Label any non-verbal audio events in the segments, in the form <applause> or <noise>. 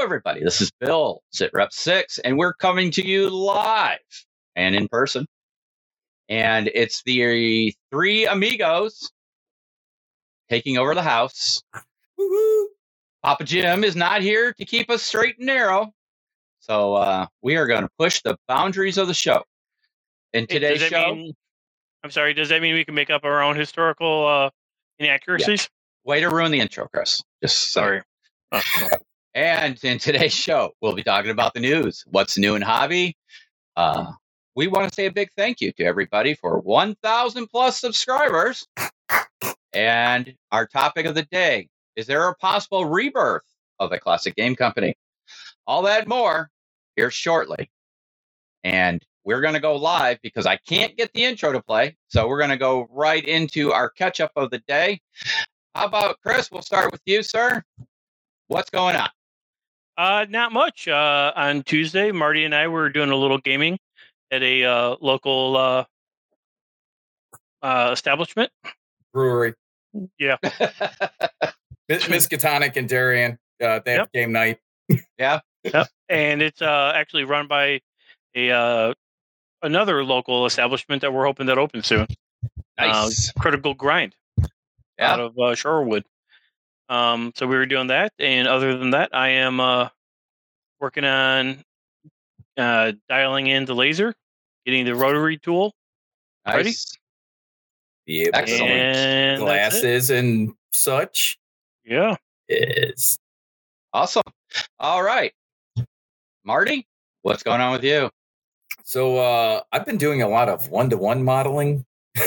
everybody. This is Bill, Sit Rep 6, and we're coming to you live and in person. And it's the three amigos taking over the house. Woohoo! Papa Jim is not here to keep us straight and narrow. So uh, we are going to push the boundaries of the show. In today's show, mean- I'm sorry. Does that mean we can make up our own historical uh, inaccuracies? way to ruin the intro, Chris. Just sorry. Sorry. Oh, And in today's show, we'll be talking about the news. What's new in hobby? Uh, we want to say a big thank you to everybody for 1,000 plus subscribers. And our topic of the day is there a possible rebirth of a classic game company? All that more here shortly. And we're going to go live because I can't get the intro to play. So we're going to go right into our catch up of the day. How about Chris? We'll start with you, sir. What's going on? Uh, not much. Uh, on Tuesday, Marty and I were doing a little gaming at a uh, local uh, uh, establishment. Brewery. Yeah, <laughs> Miss Miskatonic and Darien. Uh, they have Yep. game night. Yeah. And it's uh, actually run by a uh, another local establishment that we're hoping that opens soon. nice. Critical Grind Yeah. out of uh, Shorewood. Um, so we were doing that, and other than that, I am uh, working on uh, dialing in the laser, getting the rotary tool, ready? nice. Be able Excellent. and glasses and such Yeah. is Awesome. All right. Marty, what's going on with you? so uh I've been doing a lot of one-to-one modeling. I,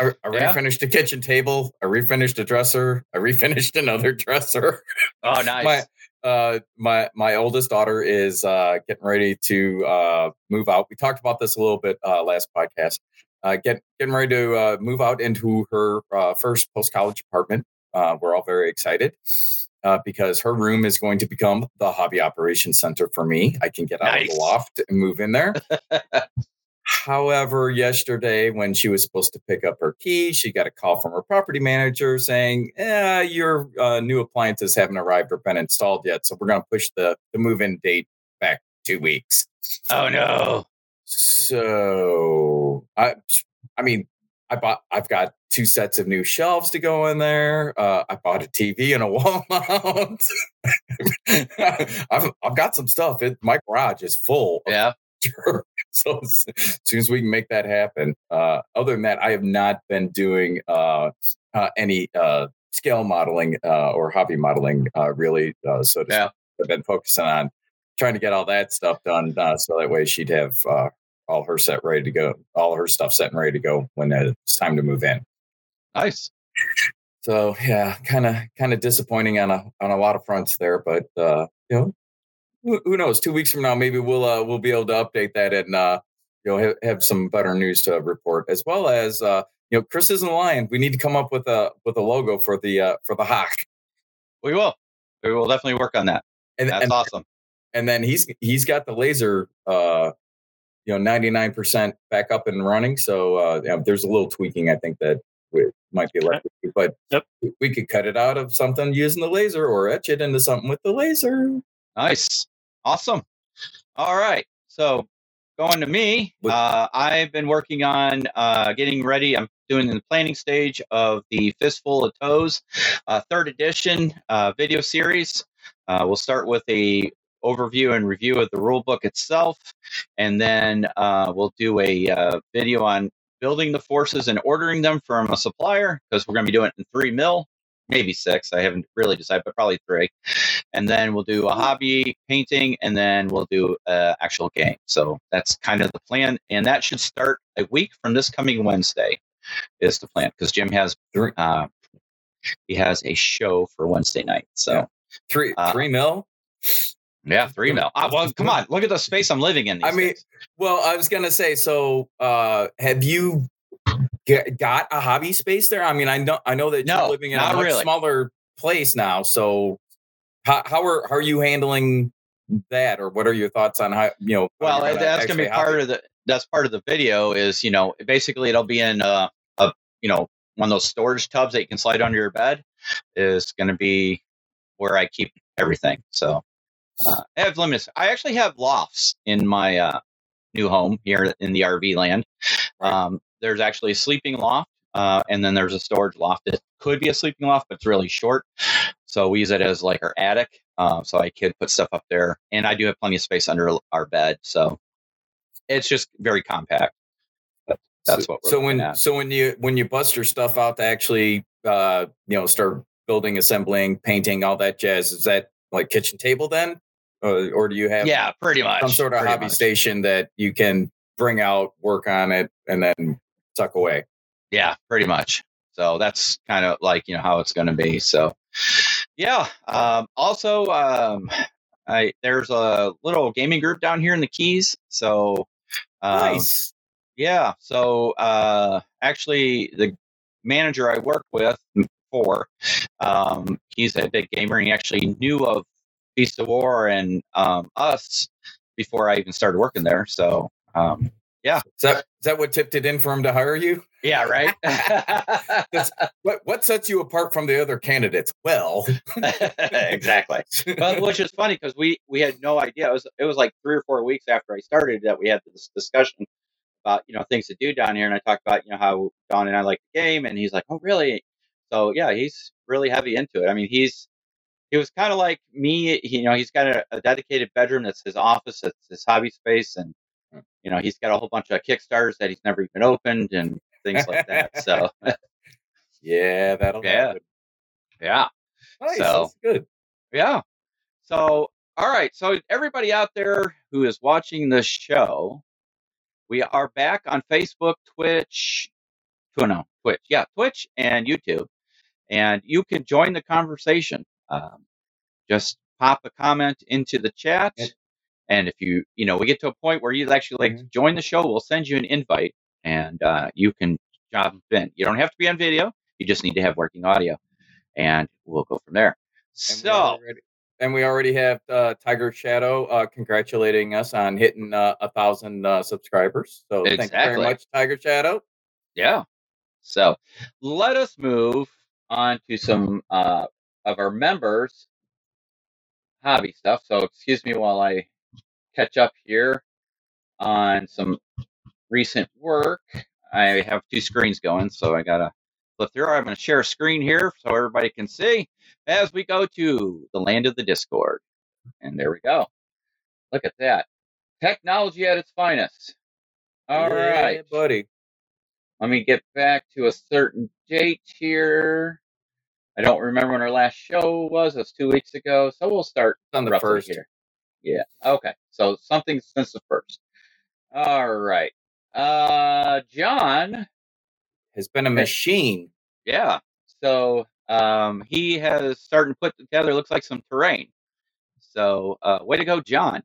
I Yeah. refinished the kitchen table. I refinished a dresser. I refinished another <laughs> dresser. oh, nice. My uh my my oldest daughter is uh getting ready to uh move out. We talked about this a little bit uh last podcast. Uh get getting ready to uh move out into her uh first post college apartment. Uh we're all very excited. Uh, because her room is going to become the hobby operations center for me. I can get out of the loft and move in there. <laughs> However, yesterday when she was supposed to pick up her key, she got a call from her property manager saying, eh, "Your uh, new appliances haven't arrived or been installed yet, so we're going to push the the move-in date back two weeks." oh, no. So I, I mean, I bought. I've got two sets of new shelves to go in there. Uh, I bought a TV and a <laughs> wall mount. <laughs> I've I've got some stuff. It, my garage is full Yeah. <laughs> Sure. <laughs> So as soon as we can make that happen. Uh, other than that, I have not been doing uh, uh, any uh, scale modeling uh, or hobby modeling uh, really. Uh, so to Yeah. speak. I've been focusing on trying to get all that stuff done, uh, so that way she'd have uh, all her set ready to go, all her stuff set and ready to go when it's time to move in. Nice. So yeah, kind of kind of disappointing on a on a lot of fronts there, but uh, you know, who, who knows? Two weeks from now, maybe we'll uh, we'll be able to update that and uh, you know have, have some better news to report, as well as uh, you know, Chris isn't lying. We need to come up with a with a logo for the uh, for the hawk, We will. We will definitely work on that. and That's and, awesome. and then he's he's got the laser. Uh, you know, ninety nine percent back up and running. So uh, you know, there's a little tweaking I think that we might be left, with, but Yep. we could cut it out of something using the laser or etch it into something with the laser. Nice. Awesome. All right. So going to me, uh, I've been working on uh, getting ready. I'm doing the planning stage of the Fistful of TOWs uh, third edition uh, video series. Uh, we'll start with a overview and review of the rule book itself, and then uh, we'll do a uh, video on building the forces and ordering them from a supplier because we're going to be doing it in three mil, maybe six. I haven't really decided, but probably three. And then we'll do a hobby painting, and then we'll do an actual game. So that's kind of the plan, and that should start a week from this coming Wednesday. Is the plan because Jim has uh, he has a show for Wednesday night. So Yeah. three, Uh, three mil. yeah, three mil. Ah, well, come on, look at the space I'm living in. I mean, days. Well, I was gonna say. So, uh, have you get, got a hobby space there? I mean, I know I know that No, you're living in a much really. smaller place now. So, how how are how are you handling that, or what are your thoughts on how you know? well, that's going to be part of the that's part of the video. Is you know basically it'll be in a, a you know one of those storage tubs that you can slide under your bed. Is going to be where I keep everything. So uh, I have limits. I actually have lofts in my uh, new home here in the RV land. Um, there's actually a sleeping loft, uh, and then there's a storage loft. that could be a sleeping loft, but it's really short. So we use it as like our attic. Uh, so I could put stuff up there, and I do have plenty of space under our bed. So it's just very compact. But that's so, what. So when at. so when you when you bust your stuff out to actually uh you know start building, assembling, painting, all that jazz, is that like kitchen table then, or, or do you have yeah, pretty much some sort of pretty hobby much. station that you can bring out, work on it, and then tuck away? Yeah, pretty much. So that's kind of like you know how it's going to be. So yeah. Um, also, um, I there's a little gaming group down here in the Keys. So um, nice. Yeah. So uh, actually, the manager I work with for, um, he's a big gamer. And he actually knew of Beast of War and um, us before I even started working there. So um, Is that is that what tipped it in for him to hire you? yeah, right. <laughs> What what sets you apart from the other candidates? Well, <laughs> exactly. <laughs> But which is funny because we we had no idea. It was it was like three or four weeks after I started that we had this discussion about you know things to do down here, and I talked about you know how Don and I like the game, and he's like, oh really? So yeah, he's really heavy into it. I mean, he's he was kind of like me. You know, he's got a, a dedicated bedroom that's his office, that's his hobby space, and you know he's got a whole bunch of Kickstarters that he's never even opened and things like that. So <laughs> yeah, that'll Yeah. happen. yeah. Nice, So- that's good. Yeah. So, all right. So, everybody out there who is watching this show, we are back on Facebook, Twitch, oh, no, Twitch, yeah, Twitch and YouTube, and you can join the conversation. Um, just pop a comment into the chat, and if you, you know, we get to a point where you'd actually like to join the show, we'll send you an invite, and uh, you can jump in. You don't have to be on video; you just need to have working audio, and we'll go from there. And we So. already, and we already have uh, Tiger Shadow uh, congratulating us on hitting uh, a thousand uh, subscribers. So thank you very much, Tiger Shadow. Yeah. So let us move on to some uh, of our members' hobby stuff. So excuse me while I catch up here on some recent work. I have two screens going, so I gotta flip through. I'm gonna share a screen here so everybody can see as we go to the land of the Discord. And there we go. Look at that. Technology at its finest. All right. Yeah, buddy. Let me get back to a certain date here. I don't remember when our last show was. It was two weeks ago. So we'll start on the first. here. Yeah. Okay. So something since the first. All right. Uh, John. Has been a machine. Yeah. So um, he has started to put together. Looks like some terrain. So uh, way to go, John.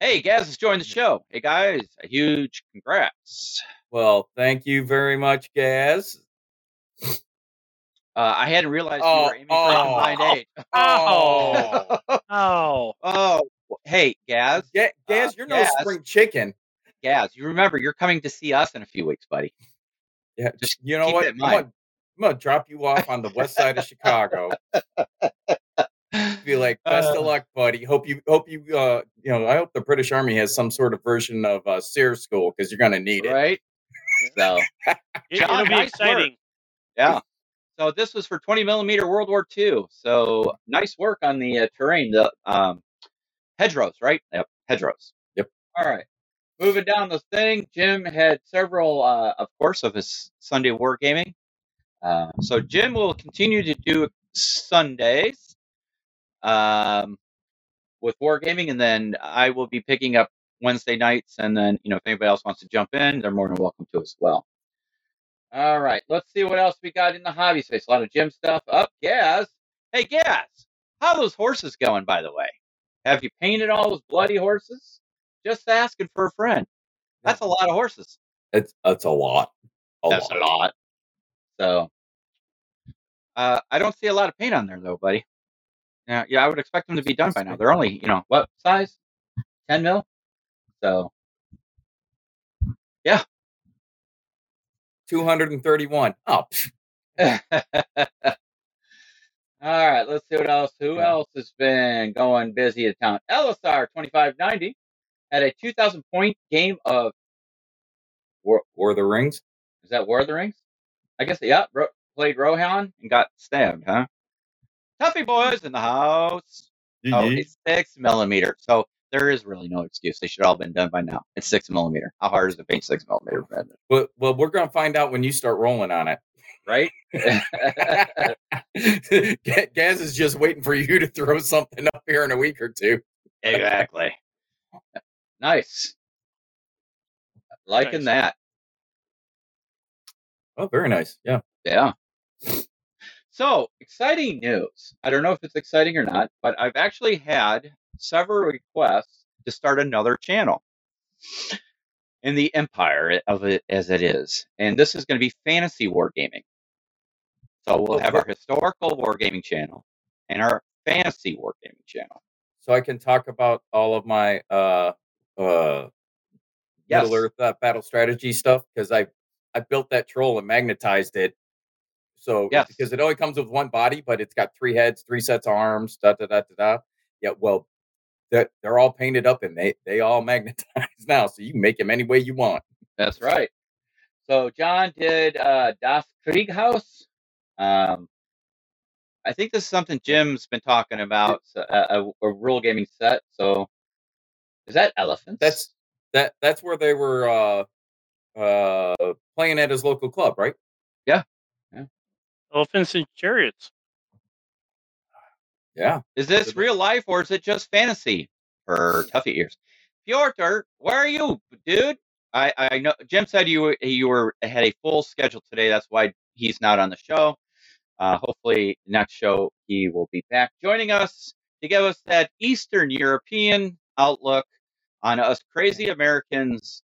Hey, Gaz has joined the show. Hey guys, a huge congrats. Well, thank you very much, Gaz. Uh, I hadn't realized you Oh, were aiming for oh. a combined eight. Oh. Oh, <laughs> Oh, hey, Gaz. Ga- Gaz, Uh, you're Gaz. no spring chicken. Gaz, you remember you're coming to see us in a few weeks, buddy. Yeah, Just you know what? I'm gonna. I'm gonna drop you off on the west side of Chicago. Be like, <laughs> best Uh, of luck, buddy. Hope you, hope you, uh, you know, I hope the British Army has some sort of version of uh, SERE School because you're gonna need it. right? So, it, John, will be nice work. exciting. yeah. So this was for 20 millimeter World War II. So nice work on the uh, terrain, the um, hedgerows, right? Yep, hedgerows. Yep. All right. Moving down the thing, Jim had several, uh, of course, of his Sunday wargaming. Uh, so Jim will continue to do Sundays um, with wargaming, and then I will be picking up Wednesday nights. And then, you know, if anybody else wants to jump in, they're more than welcome to as well. All right, let's see what else we got in the hobby space. A lot of gym stuff. Up, Gaz. Hey, Gaz, how are those horses going, by the way? Have you painted all those bloody horses? Just asking for a friend. That's a lot of horses. It's that's a lot. A That's a lot. So, uh, I don't see a lot of paint on there, though, buddy. Yeah, yeah, I would expect them to be done by now. They're only, you know, what size? 10 mil? So, 231. Oh, <laughs> All right, let's see what else. Who else has been going busy at town? LSR twenty five ninety had a two thousand point game of War, War of the Rings. is that War of the Rings? I guess yeah. Ro- played Rohan and got stabbed, huh? Tuffy boys in the house. Oh, it's six millimeter. So there is really no excuse. They should all been done by now. It's six millimeter. How hard is to paint six millimeter? Well, well, we're gonna find out when you start rolling on it. Right? <laughs> Gaz is just waiting for you to throw something up here in a week or two. exactly. Nice. Liking that. Oh, very nice. Yeah. Yeah. So exciting news. I don't know if it's exciting or not, but I've actually had several requests to start another channel in the empire of it as it is. And this is going to be fantasy wargaming. So we'll have our historical wargaming channel and our fantasy wargaming channel. So I can talk about all of my uh uh Yes. Middle Earth uh, battle strategy stuff because I I built that troll and magnetized it. So Yes. because it only comes with one body, but it's got three heads, three sets of arms, da da da da da. Yeah, well, that they're all painted up and they they all <laughs> magnetize now, so you can make them any way you want. That's right. So John did uh, Das Krieghaus. Um, I think this is something Jim's been talking about, so, uh, a, a rule gaming set. So is that elephants? That's that that's where they were uh uh playing at his local club, right? Yeah. yeah. Elephants and chariots. Yeah. is this real life or is it just fantasy for <laughs> Tuffy ears? Piotr, where are you, dude? I, I know Jim said you you were had a full schedule today. That's why he's not on the show. Uh, hopefully, next show he will be back joining us to give us that Eastern European outlook on us crazy Americans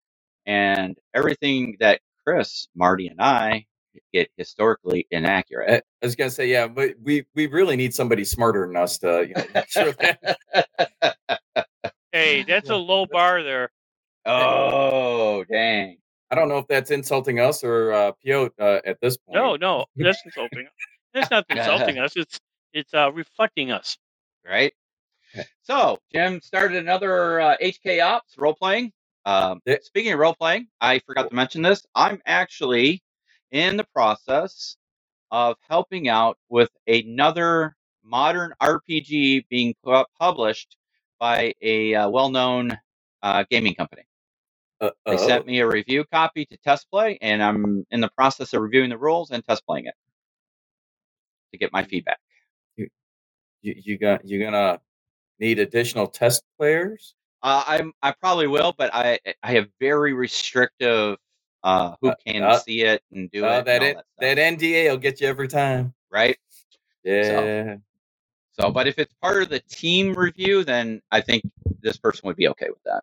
and everything that Chris, Marty, and I get historically inaccurate. I I was gonna say, yeah, but we we really need somebody smarter than us to you know, make sure that <laughs> Hey, that's a low bar there. oh, dang. I don't know if that's insulting us or uh, Piot uh, at this point. No, no, that's insulting. That's not insulting <laughs> us. It's it's uh, reflecting us. right? So Jim started another uh, HK Ops role playing. Um, Speaking of role playing, I forgot to mention this. I'm actually in the process of helping out with another modern RPG being published by a uh, well-known uh, gaming company. Uh, They sent me a review copy to test play, and I'm in the process of reviewing the rules and test playing it to get my feedback. you, you got you gonna need additional test players. Uh, I'm I probably will, but I I have very restrictive uh, who Uh, can uh, see it and do Uh, it. that and all it, that, that NDA will get you every time. right? Yeah. So, but if it's part of the team review, then I think this person would be okay with that.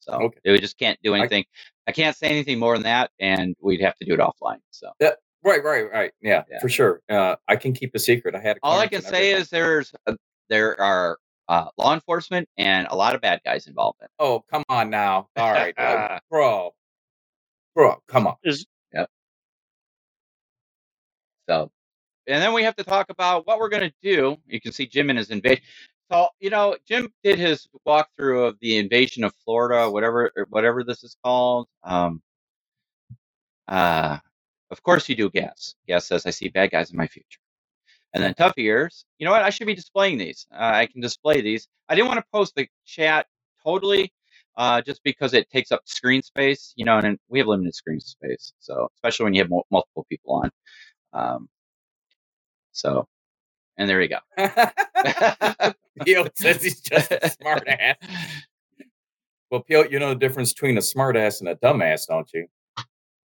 So Okay. we just can't do anything. I, can't say anything more than that, and we'd have to do it offline. So yeah. Right, right, right. Yeah, Yeah. for sure. Uh, I can keep a secret. I had a all I can say is there's uh, there are uh, law enforcement and a lot of bad guys involved in. it. oh, come on now. All right, uh, <laughs> bro, bro, come on. Yep. So, and then we have to talk about what we're going to do. You can see Jim in his invasion. So, you know, Jim did his walkthrough of the invasion of Florida, whatever or whatever this is called. Um, uh, of course, you do guess. Guess says, I see bad guys in my future. And then tough ears. You know what? I should be displaying these. Uh, I can display these. I didn't want to post the chat totally, uh, just because it takes up screen space. You know, and we have limited screen space. So, especially when you have mul- multiple people on. Um, so, and there you go. <laughs> Pio says he's just a smart ass. Well, Pio, you know the difference between a smart ass and a dumbass, don't you? A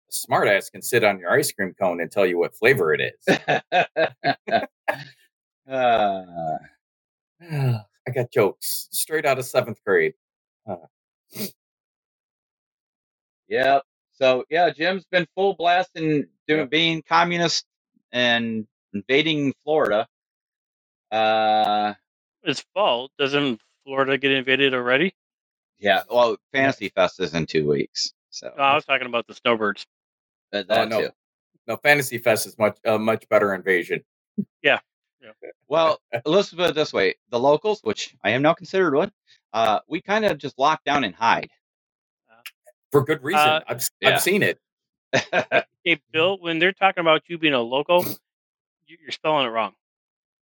smart ass can sit on your ice cream cone and tell you what flavor it is. uh, <laughs> <sighs> I got jokes straight out of seventh grade. Yep. So yeah, Jim's been full blast in doing Yeah. being communist and invading Florida. Uh, It's fall. Doesn't Florida get invaded already? yeah. Well, Fantasy Fest is in two weeks, so Oh, I was talking about the snowbirds. that, Oh, no. too. No, Fantasy Fest is much a much better invasion. Yeah. <laughs> Well, let's put it this way: the locals, which I am now considered one, uh, we kind of just lock down and hide. for good reason. Uh, I've yeah. I've seen it. <laughs> Hey, Bill, when they're talking about you being a local, you- you're spelling it wrong.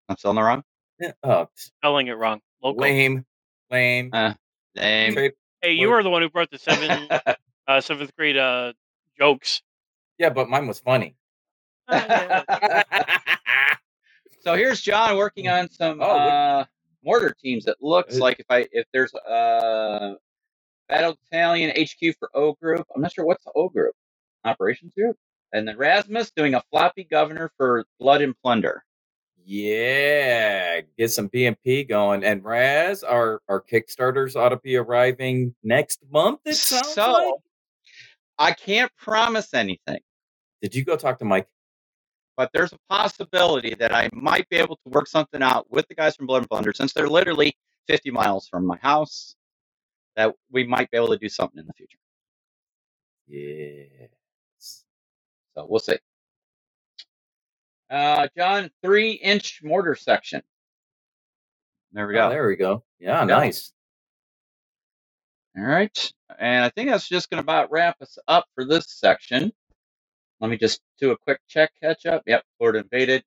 I'm spelling it wrong. Yeah, Oh, Spelling it wrong. Local. lame, lame. Uh, Name. Straight- Hey, you were the one who brought the seven, <laughs> uh, seventh grade uh, jokes. Yeah, but mine was funny. Uh, <laughs> so here's John working on some Oh, uh, mortar teams. It looks Uh, like if I if there's a battle battalion HQ for O group. I'm not sure what's the O group. Operations group. And then Rasmus doing a floppy governor for blood and plunder. yeah, get some PMP going. And Raz, our our Kickstarters ought to be arriving next month. It sounds so like. I can't promise anything. Did you go talk to Mike? But there's a possibility that I might be able to work something out with the guys from Blood and Plunder since they're literally 50 miles from my house. That we might be able to do something in the future. Yes. So we'll see. Uh, John, three inch mortar section. There we Oh, go. there we go. Yeah, we go. nice. All right. And I think that's just going to about wrap us up for this section. Let me just do a quick check catch up. Yep, Florida invaded.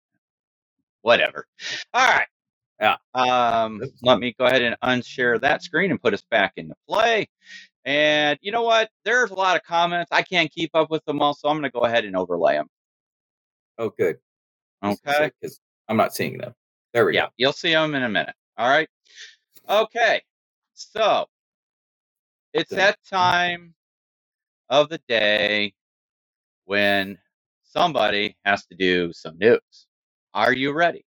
Whatever. All right. Yeah. Um, let me go ahead and unshare that screen and put us back into play. And you know what? There's a lot of comments. I can't keep up with them all, so I'm going to go ahead and overlay them. Oh, good. Okay. Because I'm not seeing them. There we go. Yeah, you'll see them in a minute. All right. Okay. So it's that time of the day when somebody has to do some news. Are you ready?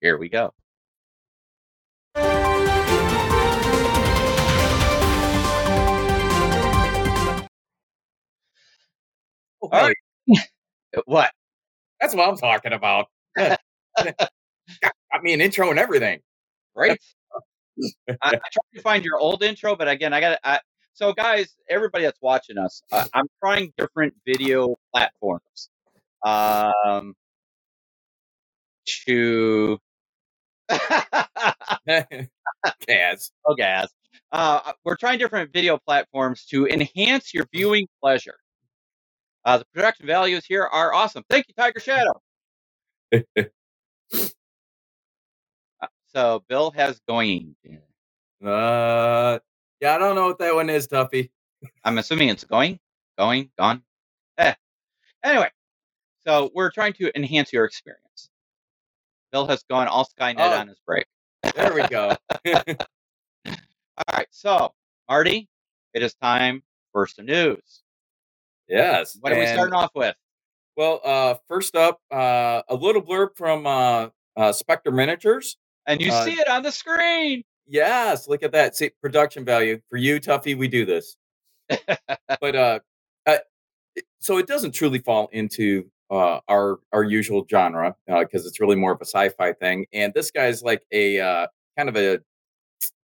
Here we go. All oh, right. <laughs> What? That's what I'm talking about. Yeah. <laughs> Got me an intro and everything. Right? I, I tried to find your old intro, but again, I got to. So, guys, everybody that's watching us, uh, I'm trying different video platforms um, to. <laughs> Kaz. oh, Gaz. Uh, we're trying different video platforms to enhance your viewing pleasure. Uh, the production values here are awesome. Thank you, Tiger Shadow. <laughs> Uh, so, Bill has going. Uh, yeah, I don't know what that one is, Tuffy. I'm assuming it's going, going, gone. Eh. Anyway, so we're trying to enhance your experience. Bill has gone all Skynet Oh. on his break. There we go. <laughs> All right, so Marty, it is time for some news. yes. What are we starting off with? Well, uh, first up, uh, a little blurb from uh, uh, Spectre Miniatures. And you Uh, see it on the screen. Yes, look at that. See, production value for you, Tuffy. We do this, <laughs> but uh, uh, so it doesn't truly fall into uh, our our usual genre because it's really more of a sci-fi thing. And this guy's like a uh, kind of a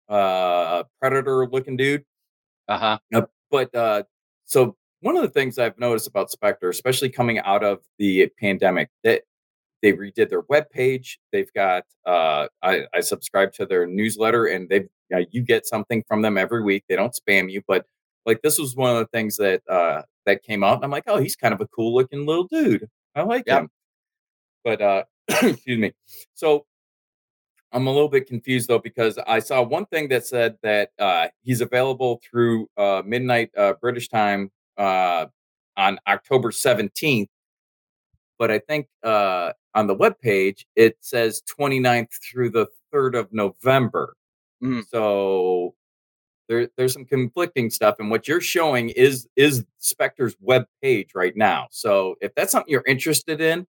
uh, predator-looking dude. Uh huh. Uh, but uh, so one of the things I've noticed about Spectre, especially coming out of the pandemic, that they redid their webpage. They've got uh, I, I subscribe to their newsletter, and they uh, you get something from them every week. They don't spam you, but like this was one of the things that uh, that came out, and I'm like, oh, he's kind of a cool looking little dude. I like Yep. him. But uh, <clears throat> excuse me. So I'm a little bit confused though because I saw one thing that said that uh, he's available through uh, midnight uh, British time uh, on October 17th. But I think uh, on the webpage it says 29th through the 3rd of November. Mhm. So there, there's some conflicting stuff, and what you're showing is is Spectre's web page right now. So if that's something you're interested in,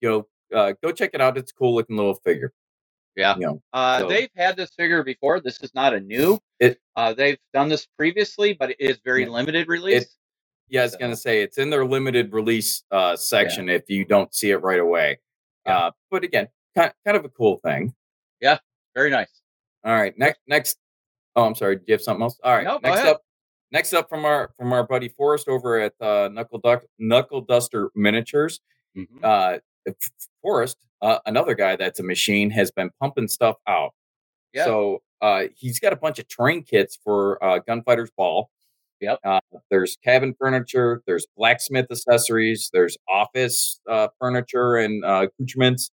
you know, uh, go check it out. It's a cool looking little figure. Yeah. You know, Uh, So- They've had this figure before. This is not a new. It- uh, they've done this previously, but it is very Yeah. limited release. Yeah, I was So- gonna say it's in their limited release uh, section if you don't see it right away. Yeah. Uh, but again, kind kind of a cool thing. Yeah, very nice. All right, next next. Oh, I'm sorry. Do you have something else? All right, No, next up. Next up from our from our buddy Forrest over at uh, Knuckle Duck Knuckle Duster Miniatures. Mhm. Uh, Forrest, uh, another guy that's a machine, has been pumping stuff out. Yeah. So uh, he's got a bunch of terrain kits for uh, Gunfighters Ball. Yep. Uh, there's cabin furniture. There's blacksmith accessories. There's office uh, furniture and uh, accoutrements.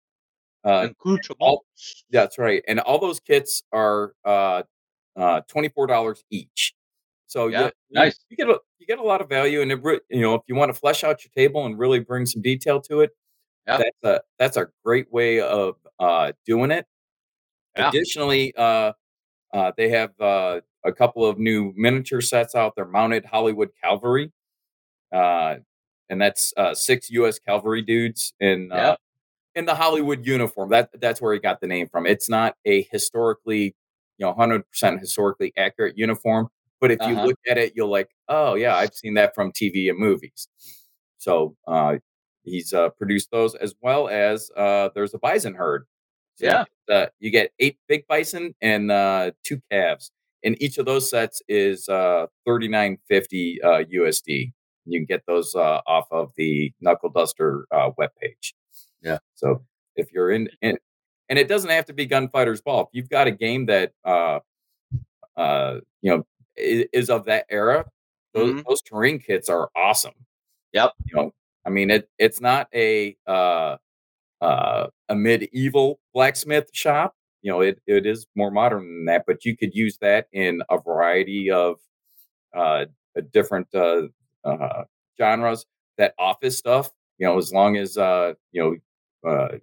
Uh, all, that's right. And all those kits are uh, uh, twenty four dollars each. So Yeah, you, nice. you get a you get a lot of value, and it, re- you know if you want to flesh out your table and really bring some detail to it, Yeah. that's a that's a great way of uh, doing it. Yeah. Additionally, uh, uh, they have uh, a couple of new miniature sets out there, mounted Hollywood Cavalry, uh, and that's uh, six U.S. Cavalry dudes in uh, in the Hollywood uniform. That that's where he got the name from. It's not a historically, you know, hundred percent historically accurate uniform, but if you Uh-huh. look at it, you'll like, oh yeah, I've seen that from TV and movies. So uh, he's uh, produced those as well as uh, there's a bison herd. So you Yeah. get, uh, you get eight big bison and uh, two calves, and each of those sets is uh, thirty nine fifty uh, USD. You can get those uh, off of the Knuckle Duster uh, webpage. Yeah. So if you're in, in, and it doesn't have to be Gunfighters Ball. If you've got a game that uh, uh, you know is, is of that era, those, Mhm. those terrain kits are awesome. Yep. You know, I mean it. It's not a uh, uh, a medieval blacksmith shop. You know, it, it is more modern than that, but you could use that in a variety of uh, different uh, uh, genres. That office stuff, you know, as long as uh, you know uh,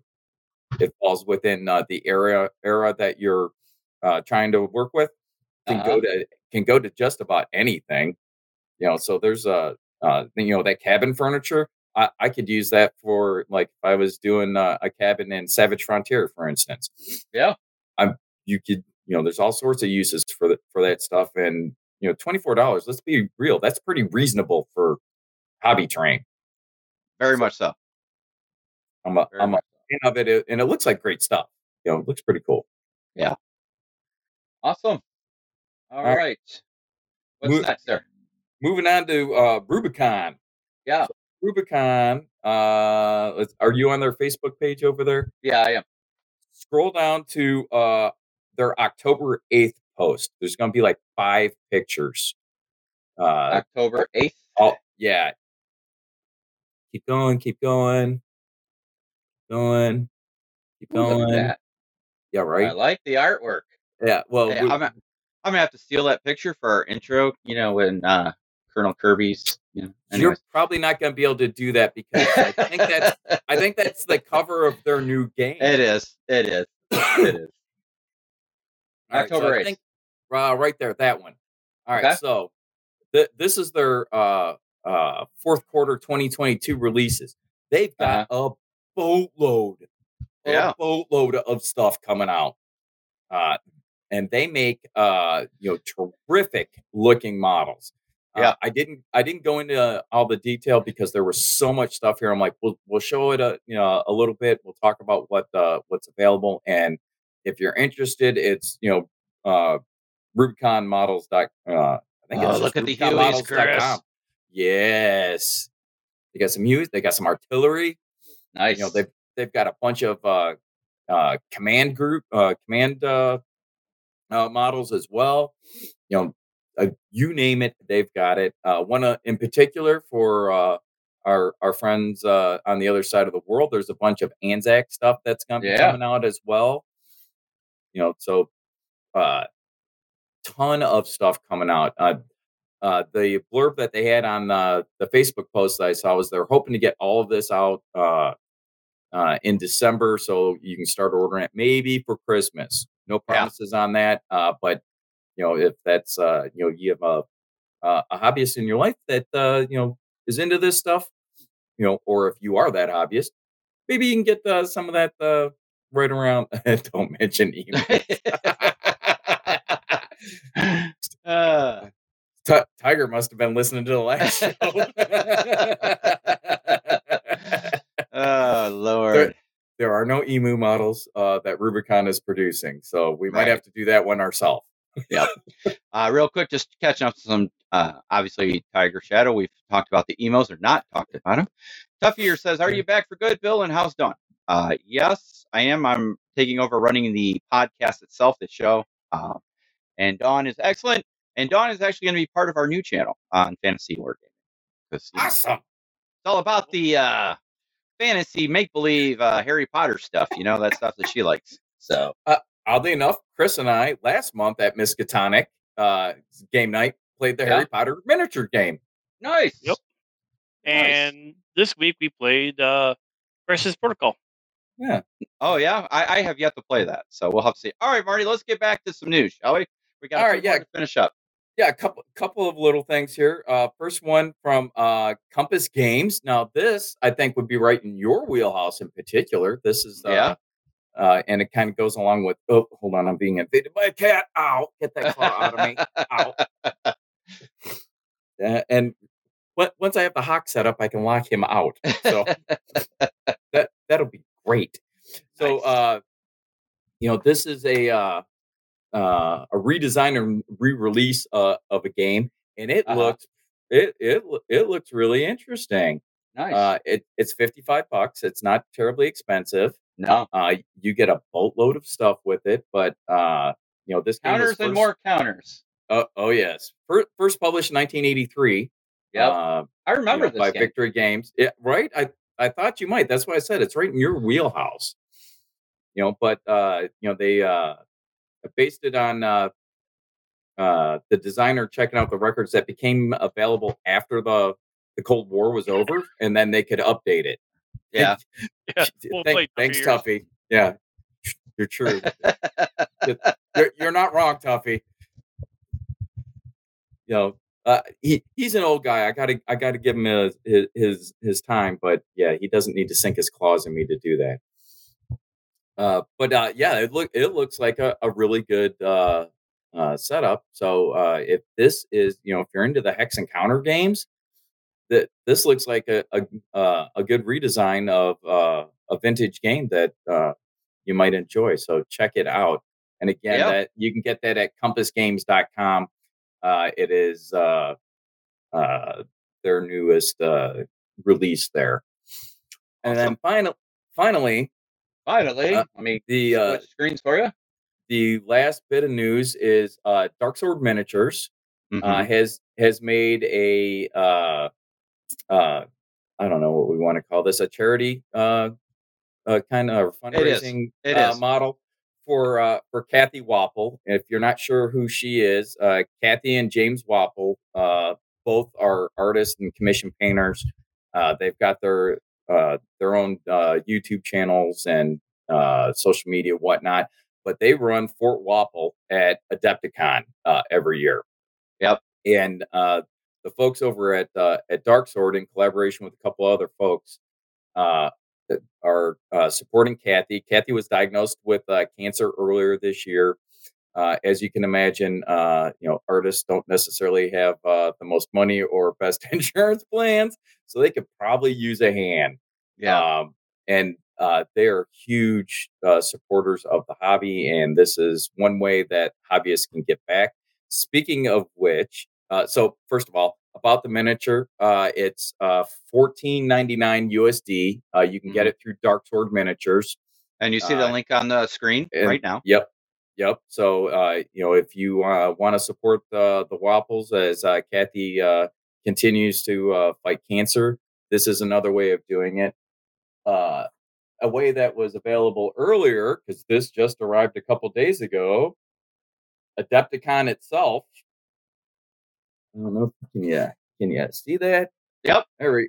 it falls within uh, the area era that you're uh, trying to work with, can Uh-huh. go to can go to just about anything. You know, so there's a uh, you know that cabin furniture. I, I could use that for like if I was doing uh, a cabin in Savage Frontier, for instance. Yeah. I'm you could you know there's all sorts of uses for that for that stuff, and you know twenty four dollars. Let's be real, that's pretty reasonable for hobby terrain. Very much so. I'm a Very I'm a so. fan of it, and it looks like great stuff. You know, it looks pretty cool. Yeah. Awesome. All right. right. What's Move- next there? Moving on to uh, Rubicon. Yeah. Rubicon. Uh, are you on their Facebook page over there? Yeah, I am. Scroll down to uh, their October 8th post. There's going to be like five pictures. Uh, October 8th. oh, yeah. Keep going, keep going, going, keep look at going. Yeah, I like the artwork. Yeah. Well, Hey, we- I'm, gonna- I'm gonna have to steal that picture for our intro. You know, when uh, Colonel Kirby's. Know, you're probably not going to be able to do that because I think that's I think that's the <laughs> cover of their new game. it is. It is. It is. All right, so October I 8th. think, uh, right there, that one. All right, Okay. so th- this is their uh, uh, fourth quarter 2022 releases. They've got a boatload, a Uh-huh. Yeah. boatload of stuff coming out, uh, and they make uh, you know terrific looking models. Uh, Yeah. I didn't I didn't go into all the detail because there was so much stuff here. I'm like, we'll we'll show it a you know a little bit. We'll talk about what uh, what's available, and if you're interested, it's you know uh, Rubicon Models. Dot, uh, I think Oh, it's look at the Hueys, Chris. Yes, they got some Hueys. They got some artillery. Nice. You know they've they've got a bunch of uh, uh, command group uh, command uh, uh, models as well. You know, uh, you name it, they've got it. Uh, one uh, in particular for uh, our our friends uh, on the other side of the world. There's a bunch of Anzac stuff that's going to be Yeah. coming out as well. You know, so uh, ton of stuff coming out. Uh, uh, the blurb that they had on uh, the Facebook post that I saw was they're hoping to get all of this out uh, uh, in December, so you can start ordering it maybe for Christmas. No Yeah. promises on that, uh, but you know if that's uh, you know you have a uh, a hobbyist in your life that uh, you know is into this stuff, you know, or if you are that hobbyist, maybe you can get uh, some of that uh, right around. <laughs> don't mention email. <laughs> uh, Ti- Tiger must have been listening to the last show. <laughs> oh Lord. there are no emu models uh, that Rubicon is producing, so we might have to do that one ourselves. Uh, real quick, just catching up to some Uh, obviously, Tiger Shadow. We've talked about the emos or not talked about them. Toughier says, "Are you back for good, Bill? And how's Dawn?" Uh, yes, I am. I'm taking over running the podcast itself, the show. Um, and Dawn is excellent. And Dawn is actually going to be part of our new channel on Fantasy you know, Awesome. it's all about the uh, fantasy make believe uh, Harry Potter stuff. You know that stuff that she likes. So Oddly enough, Chris and I last month at Miskatonic uh, game night played the Yeah. Harry Potter miniature game. nice. Yep. Nice. And this week we played uh, Crisis Protocol. Yeah. Oh yeah, I, I have yet to play that, so we'll have to see. All right, Marty, let's get back to some news, shall we? We got All a right, few more yeah. to finish up. Yeah, a couple couple of little things here. Uh, first one from uh, Compass Games. Now, this I think would be right in your wheelhouse in particular. This is uh, Yeah. Uh, and it kind of goes along with. Oh, hold on, I'm being invaded by a cat. Ow! Get that claw out of me. Ow! <laughs> Uh, and on- once I have the hawk set up, I can lock him out. So <laughs> that that'll be great. So Nice. uh you know this is a uh uh a redesign and re-release uh of a game and it Uh-huh. looks it it it looks really interesting. nice. Uh it, it's 55 bucks. It's not terribly expensive. No Uh you get a boatload of stuff with it, but uh you know this counters and more counters. uh, oh yes. First, first published in 1983. Yeah, Uh, I you remember know, this by game. Victory Games. Yeah, right. I I thought you might. That's why I said it's right in your wheelhouse. You know, but uh, you know they uh based it on uh uh the designer checking out the records that became available after the the Cold War was over, and then they could update it. <laughs> Yeah. <laughs> Yeah, we'll Thank- thanks. Tuffy. Yeah, you're true. <laughs> you're, you're not wrong, Tuffy. You know, uh, he he's an old guy. I gotta I gotta give him his, his his his time, but yeah, he doesn't need to sink his claws in me to do that. Uh, but uh, yeah, it look it looks like a, a really good uh, uh, setup. So uh, if this is you know if you're into the hex and counter games, that this looks like a a, uh, a good redesign of uh, a vintage game that uh, you might enjoy. So check it out. And again, Yeah. that you can get that at compassgames.com. Uh, it is uh, uh, their newest uh, release there. And then final, finally, Finally, Uh, the uh, screens for you. the last bit of news is uh, Dark Sword Miniatures Mm-hmm. uh, has has made a uh, uh, I don't know what we want to call this a charity uh, uh, kind of fundraising It uh, model for uh, for Kathy Wappel. If you're not sure who she is, uh, Kathy and James Wappel uh, both are artists and commission painters. Uh, they've got their uh, their own uh, YouTube channels and uh, social media whatnot, but they run Fort Wappel at Adepticon uh, every year. Yep. And uh, the folks over at uh, at Dark Sword, in collaboration with a couple other folks, uh, that are uh, supporting Kathy. Kathy was diagnosed with uh, cancer earlier this year. Uh, as you can imagine, uh, you know, artists don't necessarily have uh, the most money or best <laughs> insurance plans, so they could probably use a hand. Yeah. Um, and uh, they are huge uh, supporters of the hobby, and this is one way that hobbyists can get back. Speaking of which, uh, so first of all, about the miniature, uh, it's uh, fourteen ninety nine USD. Uh, you can get Mhm. it through Dark Sword Miniatures. and you see the uh, link on the screen and- right now. Yep. Yep. So, uh, you know, if you uh, want to support the Wappels as uh, Kathy uh, continues to uh, fight cancer, this is another way of doing it. Uh, a way that was available earlier, because this just arrived a couple days ago. Adepticon itself. I don't know. if- Can you can you see that? Yep. There we.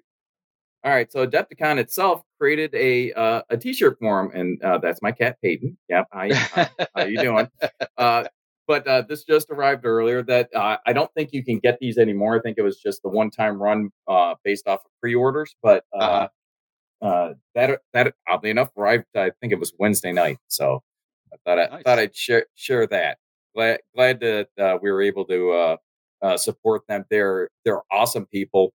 All right. So Adepticon itself created a uh, a T-shirt for him, and uh, that's my cat Peyton. Yep. Hi. hi, how you doing? <laughs> Uh, but uh, this just arrived earlier. That uh, I don't think you can get these anymore. I think it was just the one time run uh, based off of pre-orders. But uh, Uh-huh. uh, that that oddly enough arrived. I think it was Wednesday night. So I thought I Nice. thought I'd share share that. Glad glad that uh, we were able to uh, uh, support them. They're they're awesome people,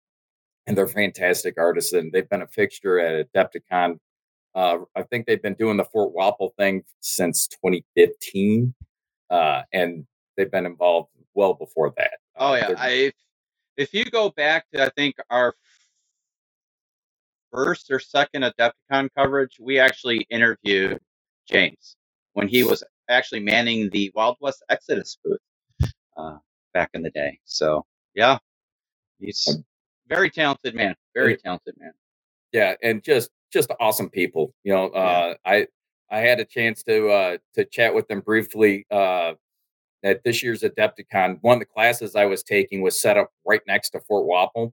and they're fantastic artists, and they've been a fixture at Adepticon. Uh, I think they've been doing the Fort Wappel thing since 2015, uh, and they've been involved well before that. Oh Uh, yeah, I if you go back to I think our first or second Adepticon coverage, we actually interviewed James when he was actually manning the Wild West Exodus booth uh, back in the day. So yeah, he's very talented man. Very talented man. yeah, and just just awesome people. You know, uh, I I had a chance to uh, to chat with them briefly uh, at this year's Adepticon. One of the classes I was taking was set up right next to Fort Wappel,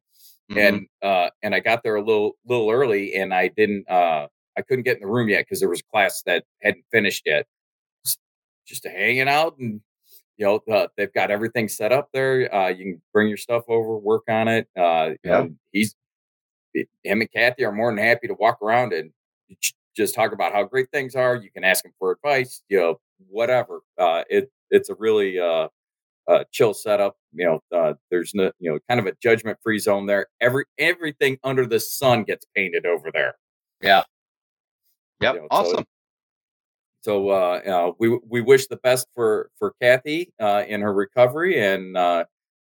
Mhm. and uh, and I got there a little little early, and I didn't uh, I couldn't get in the room yet because there was a class that hadn't finished yet. Just, just hanging out and. You know, uh, they've got everything set up there. Uh, you can bring your stuff over, work on it. Uh, Yeah. he's him and Kathy are more than happy to walk around and just talk about how great things are. You can ask them for advice, you know, whatever. Uh, it it's a really uh, uh, chill setup. You know, uh, there's no you know kind of a judgment free zone there. Every everything under the sun gets painted over there. Yeah. Yep. You know, awesome. So uh, uh, we we wish the best for for Kathy uh, in her recovery, and uh,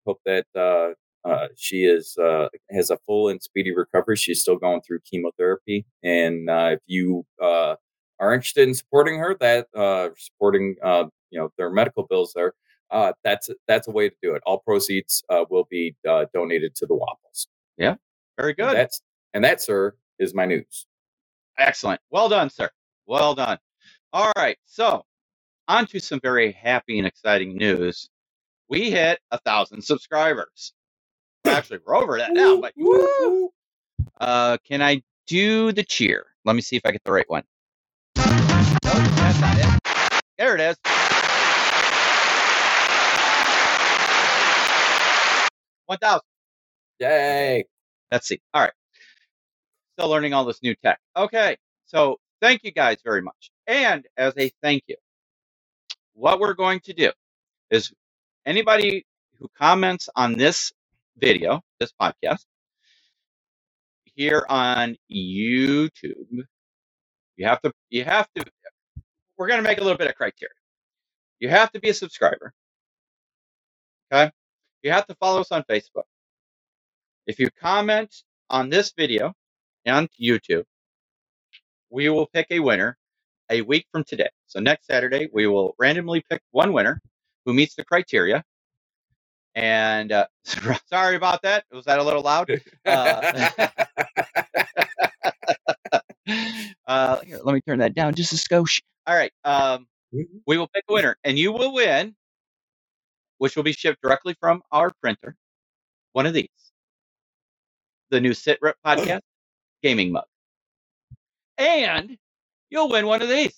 hope that uh, uh, she is uh, has a full and speedy recovery. She's still going through chemotherapy, and uh, if you uh, are interested in supporting her, that uh, supporting uh, you know their medical bills there, uh, that's that's a way to do it. All proceeds uh, will be uh, donated to the Wappels. Yeah, very And good. that's and that, sir, is my news. Excellent. Well done, sir. Well done. All right. So, on to some very happy and exciting news. We hit a thousand subscribers. <coughs> Actually, we're over that now, but woo! Uh, can I do the cheer? Let me see if I get the right one. Nope, that's not it. There it is. One thousand. Yay! Let's see. All right. Still learning all this new tech. Okay. So thank you guys very much. And as a thank you, what we're going to do is anybody who comments on this video, this podcast, here on YouTube, you have to, you have to, we're going to make a little bit of criteria. You have to be a subscriber. Okay. You have to follow us on Facebook. If you comment on this video on YouTube, we will pick a winner a week from today. So next Saturday, we will randomly pick one winner who meets the criteria. And uh, <laughs> sorry about that. Was that a little loud? Uh, <laughs> uh, here, let me turn that down just a skosh. All right. Um, we will pick a winner, and you will win, which will be shipped directly from our printer. One of these, the new Sit Rep podcast gaming mug, and you'll win one of these,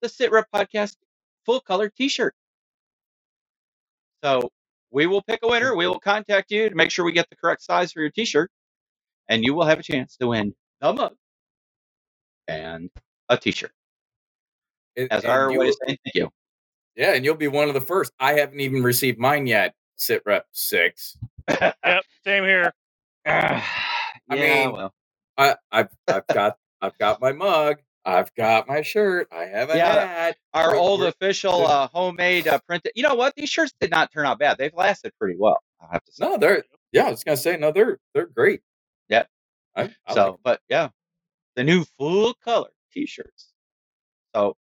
the Sit Rep podcast full color T-shirt. So we will pick a winner. We will contact you to make sure we get the correct size for your T-shirt, and you will have a chance to win the mug and a T-shirt as our way to say thank you. Yeah, and you'll be one of the first. I haven't even received mine yet. Sit rep six. Yep, same here. <sighs> I I mean, well, I, I've I've <laughs> got I've got my mug. I've got my shirt. I have a Yeah. hat. our old official uh, homemade uh, printed. You know what? These shirts did not turn out bad. They've lasted pretty well. I have to say. No, they're yeah. I was gonna say no. They're they're great. Yeah. I, I so, like but yeah, the new full color T-shirts. So,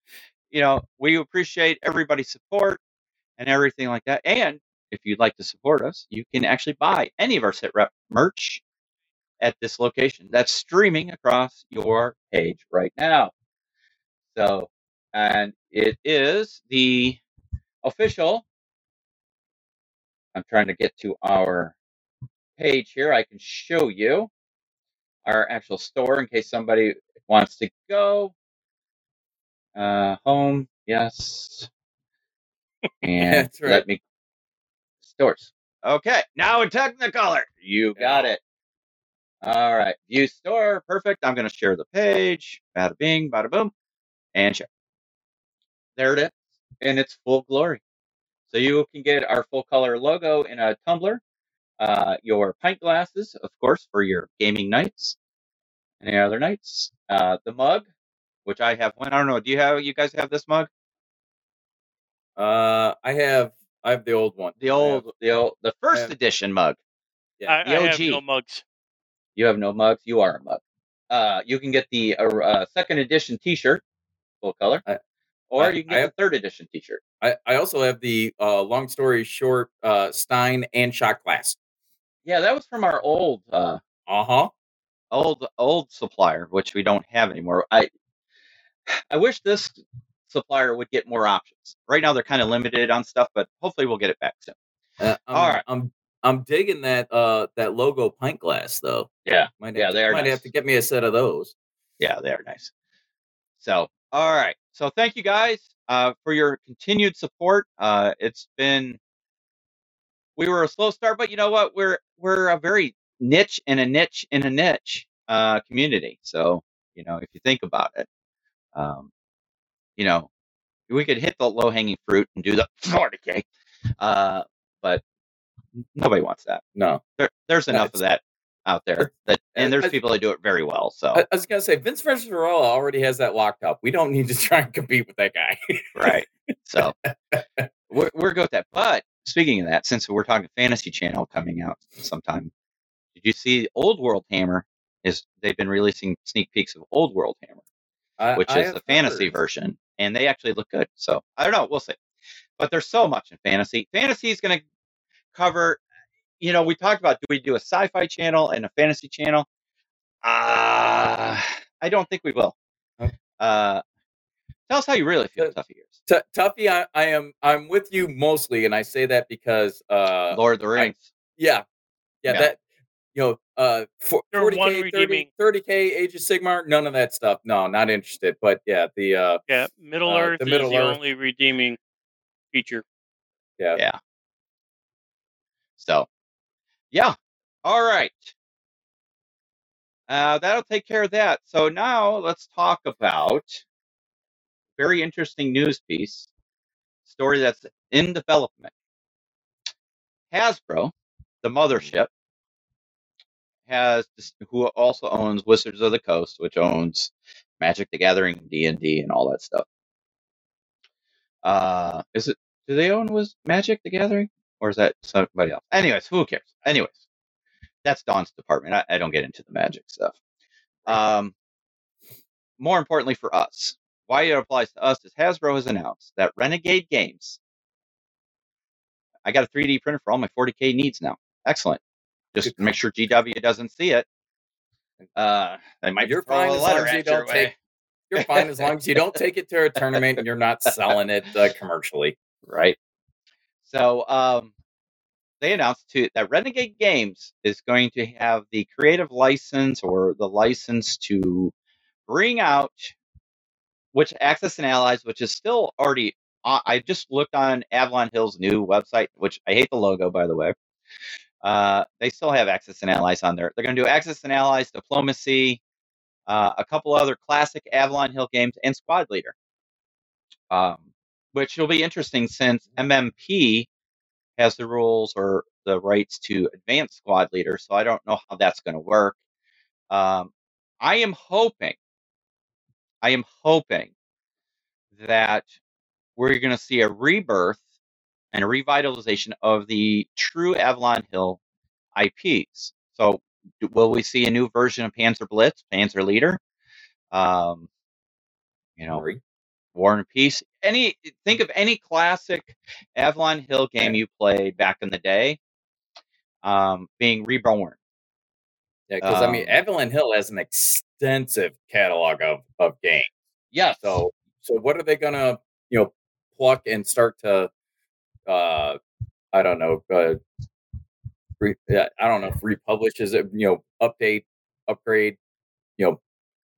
you know, we appreciate everybody's support and everything like that. And if you'd like to support us, you can actually buy any of our Sit Rep merch at this location. That's streaming across your page right now. So, and it is the official. I'm trying to get to our page here. I can show you our actual store in case somebody wants to go. Uh, home, yes. <laughs> And That's right. let me stores. Okay, now in Technicolor, you got Yeah. it. All right, view store, perfect. I'm going to share the page. Bada bing, bada boom, and share. There it is, in its full glory. So you can get our full color logo in a tumbler, uh, your pint glasses, of course, for your gaming nights, any other nights. Uh, the mug, which I have one. I don't know. Do you have? You guys have this mug? Uh, I have I have the old one. The I have- old, the old, the first have- edition mug. Yeah. I, The I have OG. no mugs. You have no mugs. You are a mug. Uh, you can get the uh, uh, second edition T-shirt, full color, I- or I- you can get have- the third edition T-shirt. I, I also have the uh, long story short uh, Stein and shot glass. Yeah, that was from our old, uh, Uh huh. old, old supplier, which we don't have anymore. I, I wish this supplier would get more options. Right now, they're kind of limited on stuff, but hopefully, we'll get it back soon. Uh, I'm, All right. I'm I'm digging that uh that logo pint glass though. Yeah, Might Yeah, they are might nice. have to get me a set of those. yeah, they are nice. So, all right. So, thank you guys uh, for your continued support. Uh, it's been we were a slow start, but you know what? We're we're a very niche in a niche in a niche uh, community. So, you know, if you think about it, um, you know, we could hit the low hanging fruit and do the <laughs> 40k, uh, but nobody wants that. No, There, there's No, enough of that out there that, and there's I- people that do it very well. So, I, I was gonna say Vince Venturella already has that locked up. We don't need to <laughs> try and compete with that guy. right. So <laughs> we're, we're good with that. But speaking of that, since we're talking Fantasy Channel coming out sometime, did you see Old World Hammer? Is they've been releasing sneak peeks of Old World Hammer, I- which is the fantasy heard. version, and they actually look good. So I don't know, we'll see. But there's so much in fantasy. Fantasy is going to cover. You know, we talked about do we do a sci-fi channel and a fantasy channel? Uh, I don't think we will. Uh, tell us how you really feel, Uh, Tuffy Ears. T- Tuffy, I, I am I'm with you mostly, and I say that because uh Lord of the Rings. yeah, yeah, Yeah. that you know uh for, 40k, 30, 30k, Age of Sigmar, none of that stuff. No, not interested. But yeah, the uh Yeah, Middle Uh, Earth the is Middle the only redeeming feature. yeah, Yeah. So, yeah. All right. Uh, that'll take care of that. So now let's talk about very interesting news piece story that's in development. Hasbro, the mothership, has who also owns Wizards of the Coast, which owns Magic the Gathering, D and D, and all that stuff. Uh, is it? Do they own was Magic the Gathering, or is that somebody else? Anyways, who cares? Anyways, that's Dawn's department. I, I don't get into the Magic stuff. Um, more importantly for us, why it applies to us is Hasbro has announced that Renegade Games. I got a 3D printer for all my 40k needs now. Excellent. Just make sure GW doesn't see it. Uh, they might You're fine as long as you don't take- you're fine as long as you don't take it to a tournament and you're not selling it uh, commercially. <laughs> right? So um, they announced too that Renegade Games is going to have the creative license or the license to bring out which Axis and Allies, which is still already. Uh, I just looked on Avalon Hill's new website, which I hate the logo by the way. Uh, they still have Axis and Allies on there. They're going to do Axis and Allies, Diplomacy, uh, a couple other classic Avalon Hill games, and Squad Leader. Um, which will be interesting since MMP has the rules or the rights to advanced squad leader. So I don't know how that's going to work. Um, I am hoping, I am hoping that we're going to see a rebirth and a revitalization of the true Avalon Hill IPs. So will we see a new version of Panzer Blitz, Panzer Leader? Um, you know, Sorry. War and Peace. Any think of any classic Avalon Hill game you played back in the day, um, being reborn. Yeah, because I mean, Um, Avalon Hill has an extensive catalog of of games. Yeah. So, so what are they gonna, you know, pluck and start to, uh, I don't know, uh, re, yeah, I don't know if republish is it, you know, update, upgrade, you know,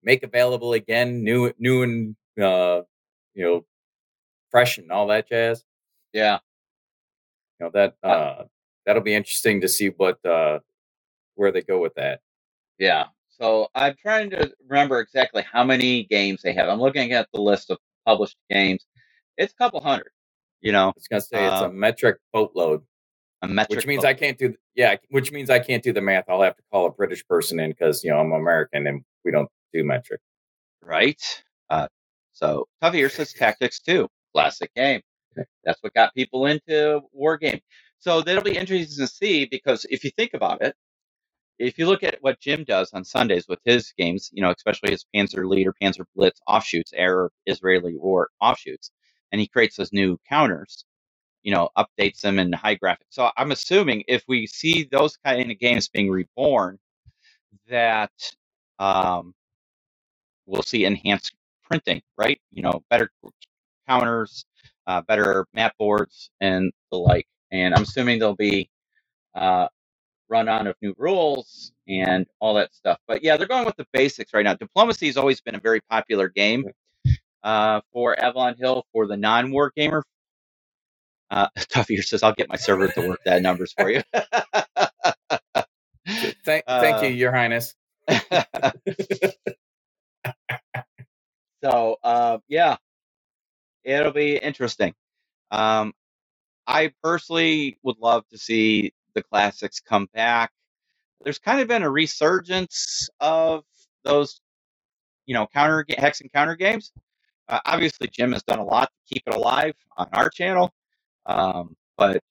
make available again, new, new and uh, you know, fresh and all that jazz. yeah. You know that uh, that'll be interesting to see what uh, where they go with that. Yeah. So I'm trying to remember exactly how many games they have. I'm looking at the list of published games. It's a couple hundred. You know, I was gonna say it's a Um, metric boatload, a metric. which means book, I can't do yeah, which means I can't do the math. I'll have to call a British person in because you know I'm American and we don't do metric. right? Uh, so Ear says Tactics 2, classic game. That's what got people into war game. so that'll be interesting to see because if you think about it, if you look at what Jim does on Sundays with his games, you know, especially his Panzer Leader, Panzer Blitz offshoots, Arab Israeli war offshoots, and he creates those new counters, you know, updates them in high graphics. So I'm assuming if we see those kind of games being reborn, that um, we'll see enhanced printing, right? You know, better counters, uh, better map boards, and the like. And I'm assuming there'll be uh, run on of new rules and all that stuff. But yeah, they're going with the basics right now. Diplomacy has always been a very popular game uh, for Avalon Hill for the non-war gamer. Uh, <laughs> Toughier says, "I'll get my server to work that numbers for you." thank, thank you, Your Highness. <laughs> <laughs> so uh, yeah, it'll be interesting. Um, I personally would love to see the classics come back. There's kind of been a resurgence of those, you know, counter hex and counter games. Uh, obviously, Jim has done a lot to keep it alive on our channel, um, but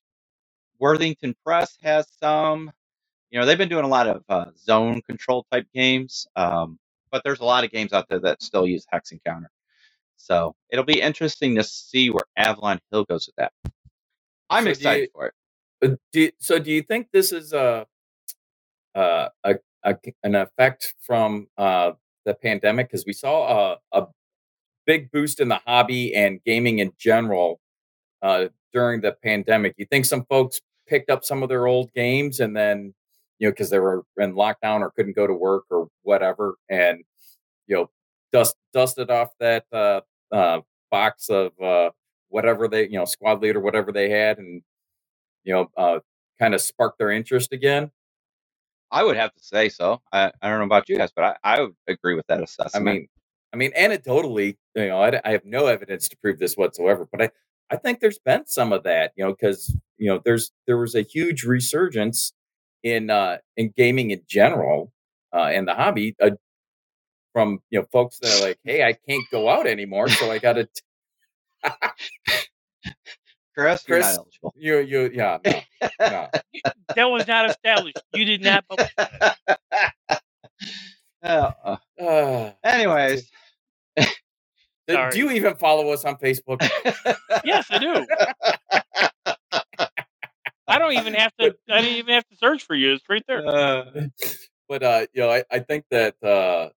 Worthington Press has some. You know, they've been doing a lot of uh, zone control type games, um, but there's a lot of games out there that still use hex and counter. So it'll be interesting to see where Avalon Hill goes with that. I'm So excited you- for it. Uh, do so do you think this is a, uh, a, a an effect from uh, the pandemic? Because we saw a, a big boost in the hobby and gaming in general uh, during the pandemic. You think some folks picked up some of their old games and then you know because they were in lockdown or couldn't go to work or whatever, and you know dust dusted off that uh, uh, box of uh, whatever they you know squad leader whatever they had and you know, uh, kind of spark their interest again. I would have to say so. I, I don't know about you guys, but I, I would agree with that assessment. I mean, I mean, anecdotally, you know, I, I have no evidence to prove this whatsoever, but I, I think there's been some of that, you know, because you know, there's there was a huge resurgence in uh, in gaming in general, uh, and the hobby uh, from you know folks that are like, hey, I can't go out anymore, so I got to <laughs> Chris, Chris, you you yeah no, no. <laughs> That was not established. You did not. Uh, <laughs> uh, <sighs> Uh, anyways, do you even follow us on Facebook? Yes, I do. I don't even have to. I didn't even have to search for you. It's right there. uh, but uh, you know, I, I think that uh,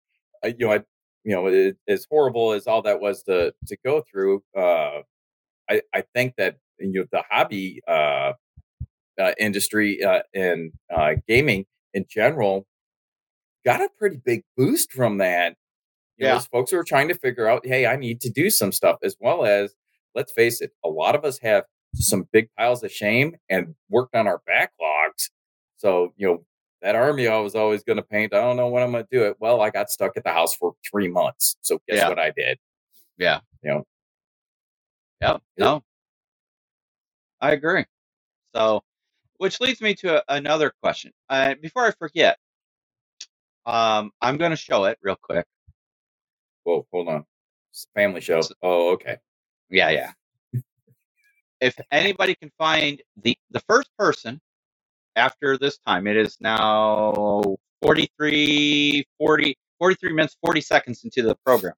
I- you know, I, you know, it, as horrible as all that was to to go through, uh, I I think that you know the hobby uh, uh, industry uh, and uh, gaming in general got a pretty big boost from that. You Yeah. as folks who are trying to figure out, hey, I need to do some stuff, as well as let's face it, a lot of us have some big piles of shame and worked on our backlogs. So, you know, that army I was always going to paint, I don't know when I'm going to do it. Well, I got stuck at the house for three months. So, guess Yeah. what I did? yeah. You know, Yep. No. I agree. So, which leads me to a, another question. Uh, before I forget, um, I'm going to show it real quick. whoa, hold on. It's a family show. So- Oh, okay. Yeah, yeah. If anybody can find the the first person after this time, it is now 43, 40, 43 minutes, 40 seconds into the program.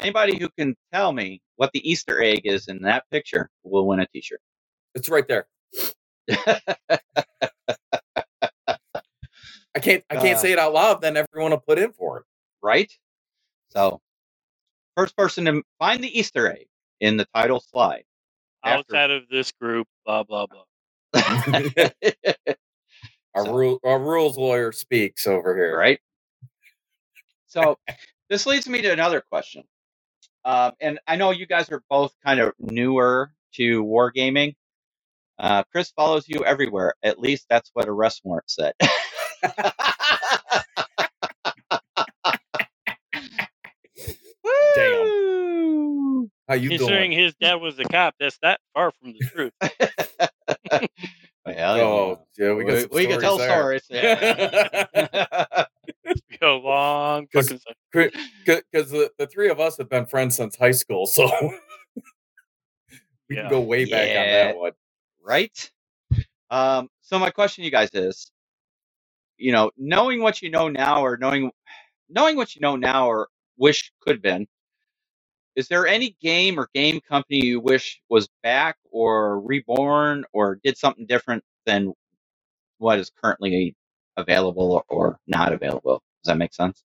Anybody who can tell me what the Easter egg is in that picture will win a T-shirt. It's right there. I can't I can't Uh, say it out loud, then everyone will put in for it. right? So, first person to find the Easter egg in the title slide. After- Outside of this group, blah blah blah. <laughs> Our So- rule our rules lawyer speaks over here. right? So <laughs> this leads me to another question. Um, and I know you guys are both kind of newer to wargaming. Uh, Chris follows you everywhere. At least that's what arrest warrant said. <laughs> Woo! How you Considering doing? his dad was a cop, that's not far from the truth. Well, Oh, yeah, we we, got some we can tell stories there. stories. <laughs> Yeah. It's been a long 'Cause- fucking. Because the, the three of us have been friends since high school, so <laughs> we Yeah. can go way back on that one. right? Um, so my question to you guys is, you know, knowing what you know now, or knowing knowing what you know now, or wish could have been, is there any game or game company you wish was back or reborn or did something different than what is currently available or, not available? Does that make sense?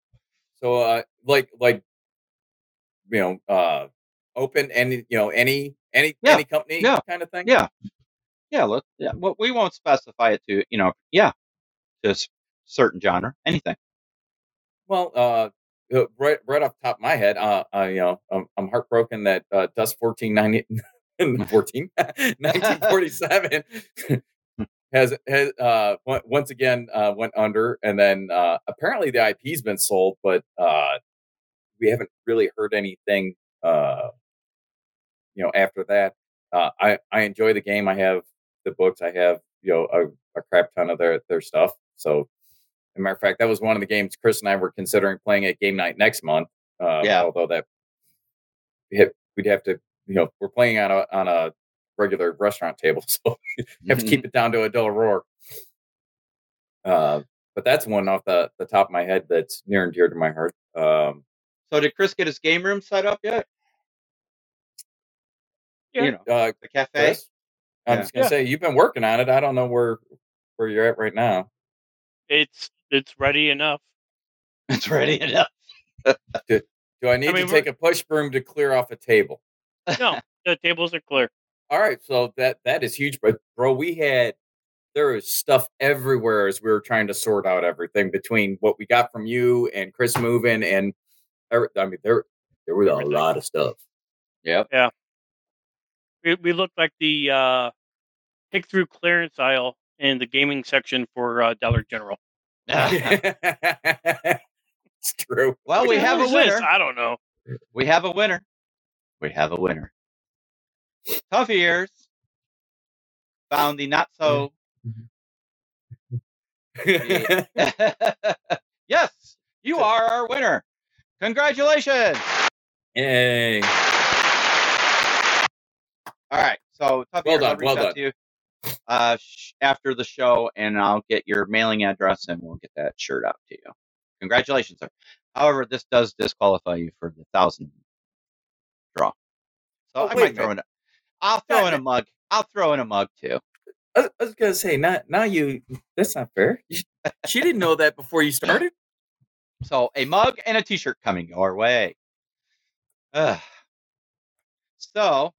So, uh, like, like, you know, uh, open any, you know, any, any, Yeah, any company yeah, kind of thing. Yeah, yeah. Let yeah. Well, we won't specify it to you know. Yeah, just certain genre, anything. Well, uh, right, right off the top of my head, uh, uh you know, I'm, I'm heartbroken that uh, Dust 1490, 14, 1947 <laughs> <laughs> <laughs> has has uh once again uh went under, and then uh apparently the IP's been sold, but uh we haven't really heard anything uh you know after that. Uh, I I enjoy the game. I have the books. I have you know a, a crap ton of their their stuff. So, a matter of fact, that was one of the games Chris and I were considering playing at game night next month. Uh, Yeah. Although that we have, we'd have to you know we're playing on a on a regular restaurant table, <laughs> so have to keep it down to a dull roar. Uh, but that's one off the, the top of my head that's near and dear to my heart. Um, So did Chris get his game room set up yet? Yeah. You know, uh, the cafe. Chris, I'm Yeah. just gonna Yeah. say you've been working on it. I don't know where where you're at right now. It's it's ready enough. <laughs> It's ready enough. <laughs> Do I need mean, to take a push broom to clear off a table? No, <laughs> the tables are clear. All right, so that that is huge, but bro, we had there was stuff everywhere as we were trying to sort out everything between what we got from you and Chris moving and every- I mean there there was a Everything. lot of stuff. Yeah, Yeah. We we look like the uh, pick through clearance aisle in the gaming section for uh, Dollar General. <laughs> it's true. well, What we have a is this? winner. I don't know. We have a winner. We have a winner. Tuffy Ears found the not so. <laughs> yes, you are our winner. Congratulations. Yay. All right. So tough Well ears, I'll done, reach well out done. Uh, sh- after the show, and I'll get your mailing address, and we'll get that shirt out to you. Congratulations, sir. However, this does disqualify you for the thousand draw. So Oh, I might throw in. A, I'll throw in a mug. I'll throw in a mug too. I, I was gonna say, not now you. That's not fair. She didn't know that before you <laughs> started. So a mug and a T-shirt coming your way. Ugh. <sighs> So,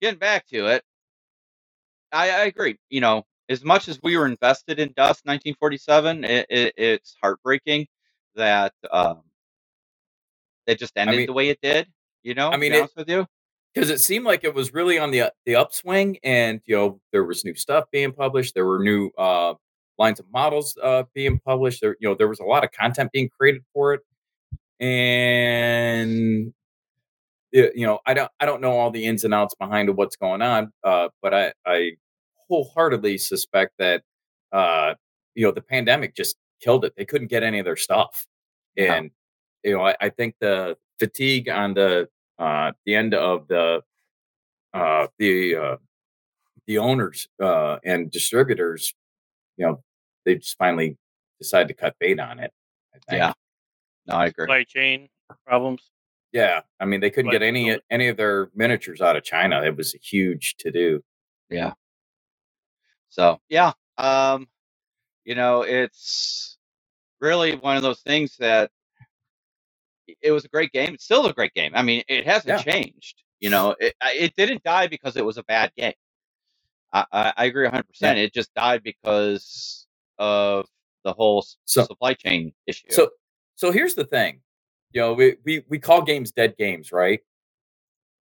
getting back to it, I, I agree. You know, as much as we were invested in Dust 1947, it, it, it's heartbreaking that um, it just ended mean- the way it did. You know, I mean, it- with you. because it seemed like it was really on the the upswing, and you know there was new stuff being published. There were new uh, lines of models uh, being published. There, you know, there was a lot of content being created for it, and it- you know, I don't I don't know all the ins and outs behind what's going on, uh, but I I wholeheartedly suspect that uh, you know the pandemic just killed it. They couldn't get any of their stuff, Yeah. and you know I, I think the fatigue on the uh, the end of the uh, the uh, the owners uh, and distributors, you know, they just finally decided to cut bait on it. I think. Yeah. No, I agree. Supply chain problems. yeah. I mean, they couldn't Like get any fulfillment. any of their miniatures out of China. It was a huge to do. Yeah. So yeah, um, you know, it's really one of those things that it was a great game. It's still a great game. I mean, it hasn't Yeah. changed. You know, it it didn't die because it was a bad game. I I, I agree 100. percent It just died because of the whole So- supply chain issue. So so here's the thing. You know, we, we we call games dead games, right?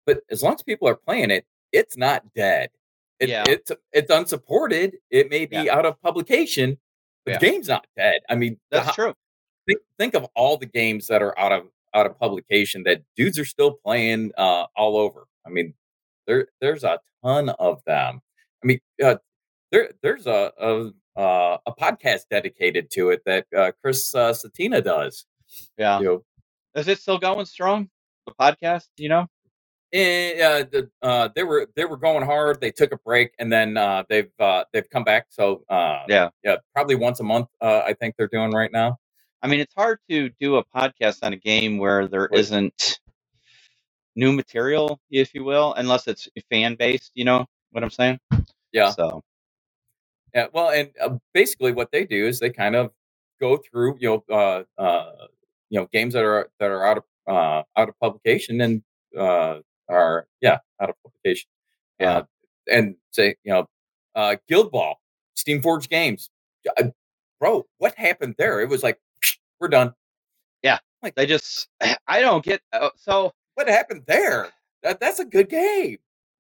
But as long as people are playing it, it's not dead. It, Yeah. It's it's unsupported. It may be out of publication, but Yeah. the game's not dead. I mean, that's ho- true. think think of all the games that are out of out of publication that dudes are still playing uh, all over. I mean, there there's a ton of them. I mean, uh, there there's a a, uh, a podcast dedicated to it that uh, Chris uh, Satina does. Yeah. You know, Is it still going strong? The podcast, you know? Eh, uh, the, uh, they were they were going hard. They took a break, and then uh, they've uh, they've come back. So uh, Yeah. yeah, probably once a month. Uh, I think they're doing right now. I mean, it's hard to do a podcast on a game where there Right. not new material, if you will, unless it's fan based. You know what I'm saying? Yeah, So yeah. Well, and uh, basically what they do is they kind of go through you know uh, uh, you know games that are that are out of uh, out of publication and uh, are yeah out of publication. Yeah. uh, and say you know uh, Guild Ball, Steam Forge Games, uh, bro. What happened there? It was like <sniffs> we're done. Yeah, like they just, <sighs> I don't get. Uh, so What happened there? That that's a good game.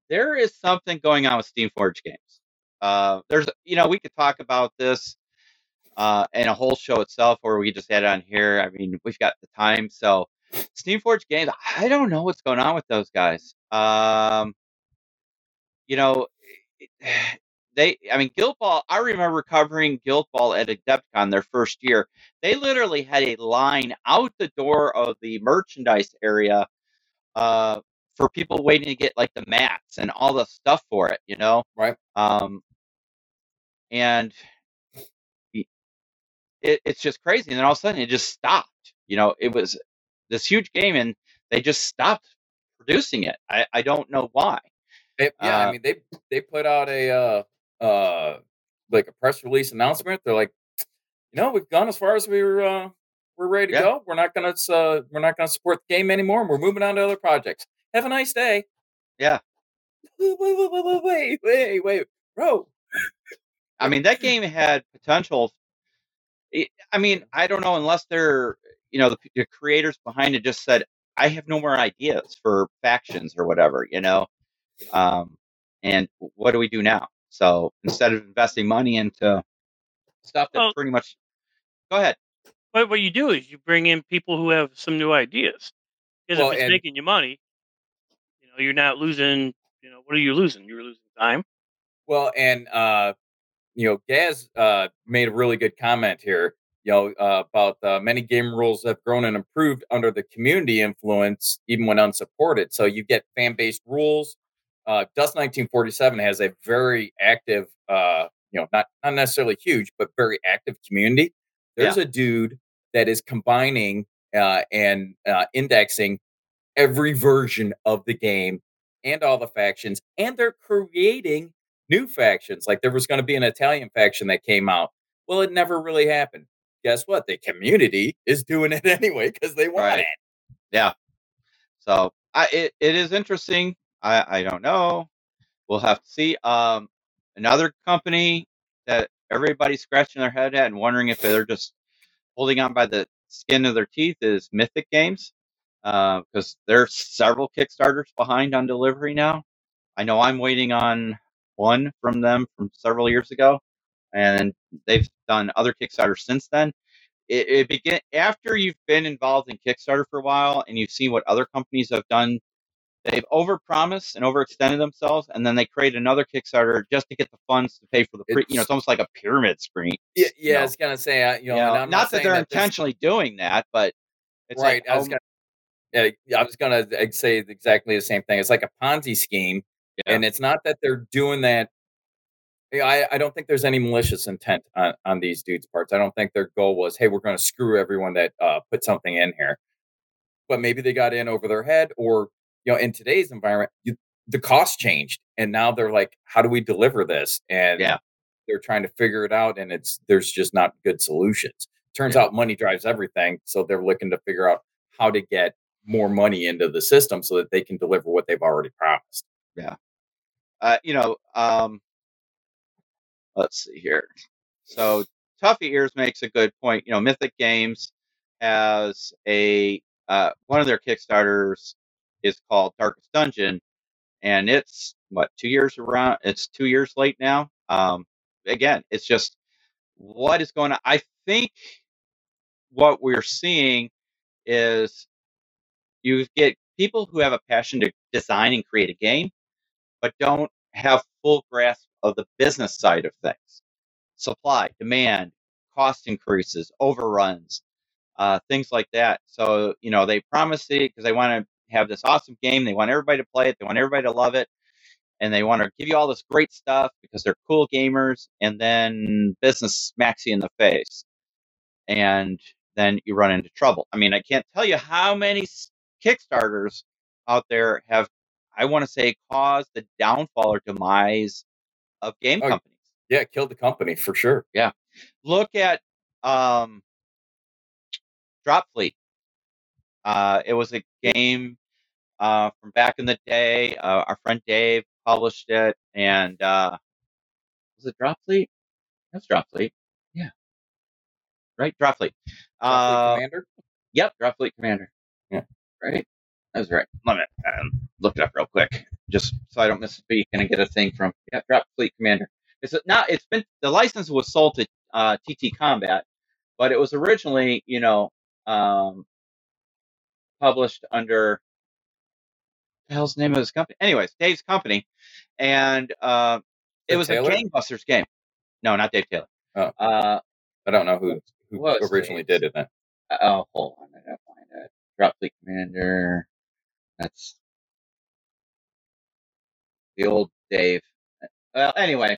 there is something going on with Steamforge games. Uh, there's, you know, we could talk about this uh, in a whole show itself, or we just add it on here. I mean, we've got the time. So, Steamforge games, I don't know what's going on with those guys. Um, you know, <sighs> they, I mean, Guild Ball. I remember covering Guild Ball at Adepticon their first year. They literally had a line out the door of the merchandise area uh, for people waiting to get like the mats and all the stuff for it, you know. Right. Um, and it, it's just crazy. And then all of a sudden, it just stopped. You know, it was this huge game, and they just stopped producing it. I, I don't know why. They- yeah, I Uh, mean they they put out a uh uh like a press release announcement. They're like, you know, we've gone as far as we were uh we're ready to Yeah. go. We're not gonna uh we're not gonna support the game anymore. and We're moving on to other projects. Have a nice day. Yeah. <laughs> Wait, wait, wait, wait, wait, bro. I mean, that game had potential. I mean, I don't know unless they're, you know, the, the creators behind it just said, I have no more ideas for factions or whatever, you know. Um, and what do we do now? So instead of investing money into stuff that's Well- pretty much, go ahead. But what you do is you bring in people who have some new ideas. Because Well, if it's and- making you money, you know, you're not losing. You know, what are you losing? You're losing time. Well, and uh, you know, Gaz uh made a really good comment here. You know, uh, about uh, many game rules have grown and improved under the community influence, even when unsupported. So you get fan based rules. Uh, Dust 1947 has a very active, uh, you know, not not necessarily huge, but very active community. There's a dude that is combining uh, and uh, indexing every version of the game and all the factions, and they're creating new factions. Like there was going to be an Italian faction that came out. Well, it never really happened. Guess what? The community is doing it <laughs> anyway because they want Right. it. Yeah. So I, it, it is interesting. I, I don't know. We'll have to see. Um, another company that everybody's scratching their head at and wondering if they're just holding on by the skin of their teeth is Mythic Games, because there's several Kickstarters behind on delivery now. I know I'm waiting on one from them from several years ago, and they've done other Kickstarters since then. It, it begin after you've been involved in Kickstarter for a while and you've seen what other companies have done. They've overpromised and overextended themselves, and then they create another Kickstarter just to get the funds to pay for the pre. You know, It's- almost like a pyramid scheme. Yeah, yeah. No. I was gonna say, uh, you know, You know, I'm not, that they're this- intentionally doing that, but it's right. like I was gonna, I was gonna say exactly the same thing. It's like a Ponzi scheme, Yeah. and it's not that they're doing that. I, I don't think there's any malicious intent on, on these dudes' parts. I don't think their goal was, hey, we're going to screw everyone that uh, put something in here. But maybe they got in over their head, or you know, in today's environment, you, the cost changed, and now they're like, how do we deliver this? And Yeah. they're trying to figure it out, and it's there's just not good solutions. Turns Yeah. out money drives everything, so they're looking to figure out how to get more money into the system so that they can deliver what they've already promised. Yeah. Uh, you know, um, let's see here. So Tuffy Ears makes a good point. You know, Mythic Games has a uh, one of their Kickstarters is called Darkest Dungeon, and it's what two years around. It's two years late now. Um, again, it's just what is going on. I think what we're seeing is you get people who have a passion to design and create a game, but don't have full grasp of the business side of things supply, demand, cost increases, overruns, uh, things like that. So, you know, they promise it because they want to have this awesome game. They want everybody to play it. They want everybody to love it. And they want to give you all this great stuff because they're cool gamers. And then business smacks you in the face. And then you run into trouble. I mean, I can't tell you how many Kickstarters out there have, I want to say, caused the downfall or demise of game Oh, companies. Yeah, killed the company for sure. Yeah. Look at um, Drop Fleet. Uh, it was a game uh, from back in the day. Uh, our friend Dave published it, and uh, was it Drop Fleet? That's Drop Fleet. Yeah, right, Drop Fleet. Uh, Commander. Yep, Drop Fleet Commander. Yeah. Right. That was right. Let me um, look it up real quick, just so I don't misspeak and I get a thing from yeah, Drop Fleet Commander. It's not. It's been the license was sold to uh, TT Combat, but it was originally, you know, um, published under the hell's the name of his company? Anyways, Dave's company, and uh, it Dave was Taylor? a gangbusters game. No, not Dave Taylor. Oh. Uh, I don't know who who originally Dave's? did it. Then. oh, hold on, I gotta find it. Drop Fleet Commander. That's the old Dave. Well, anyway.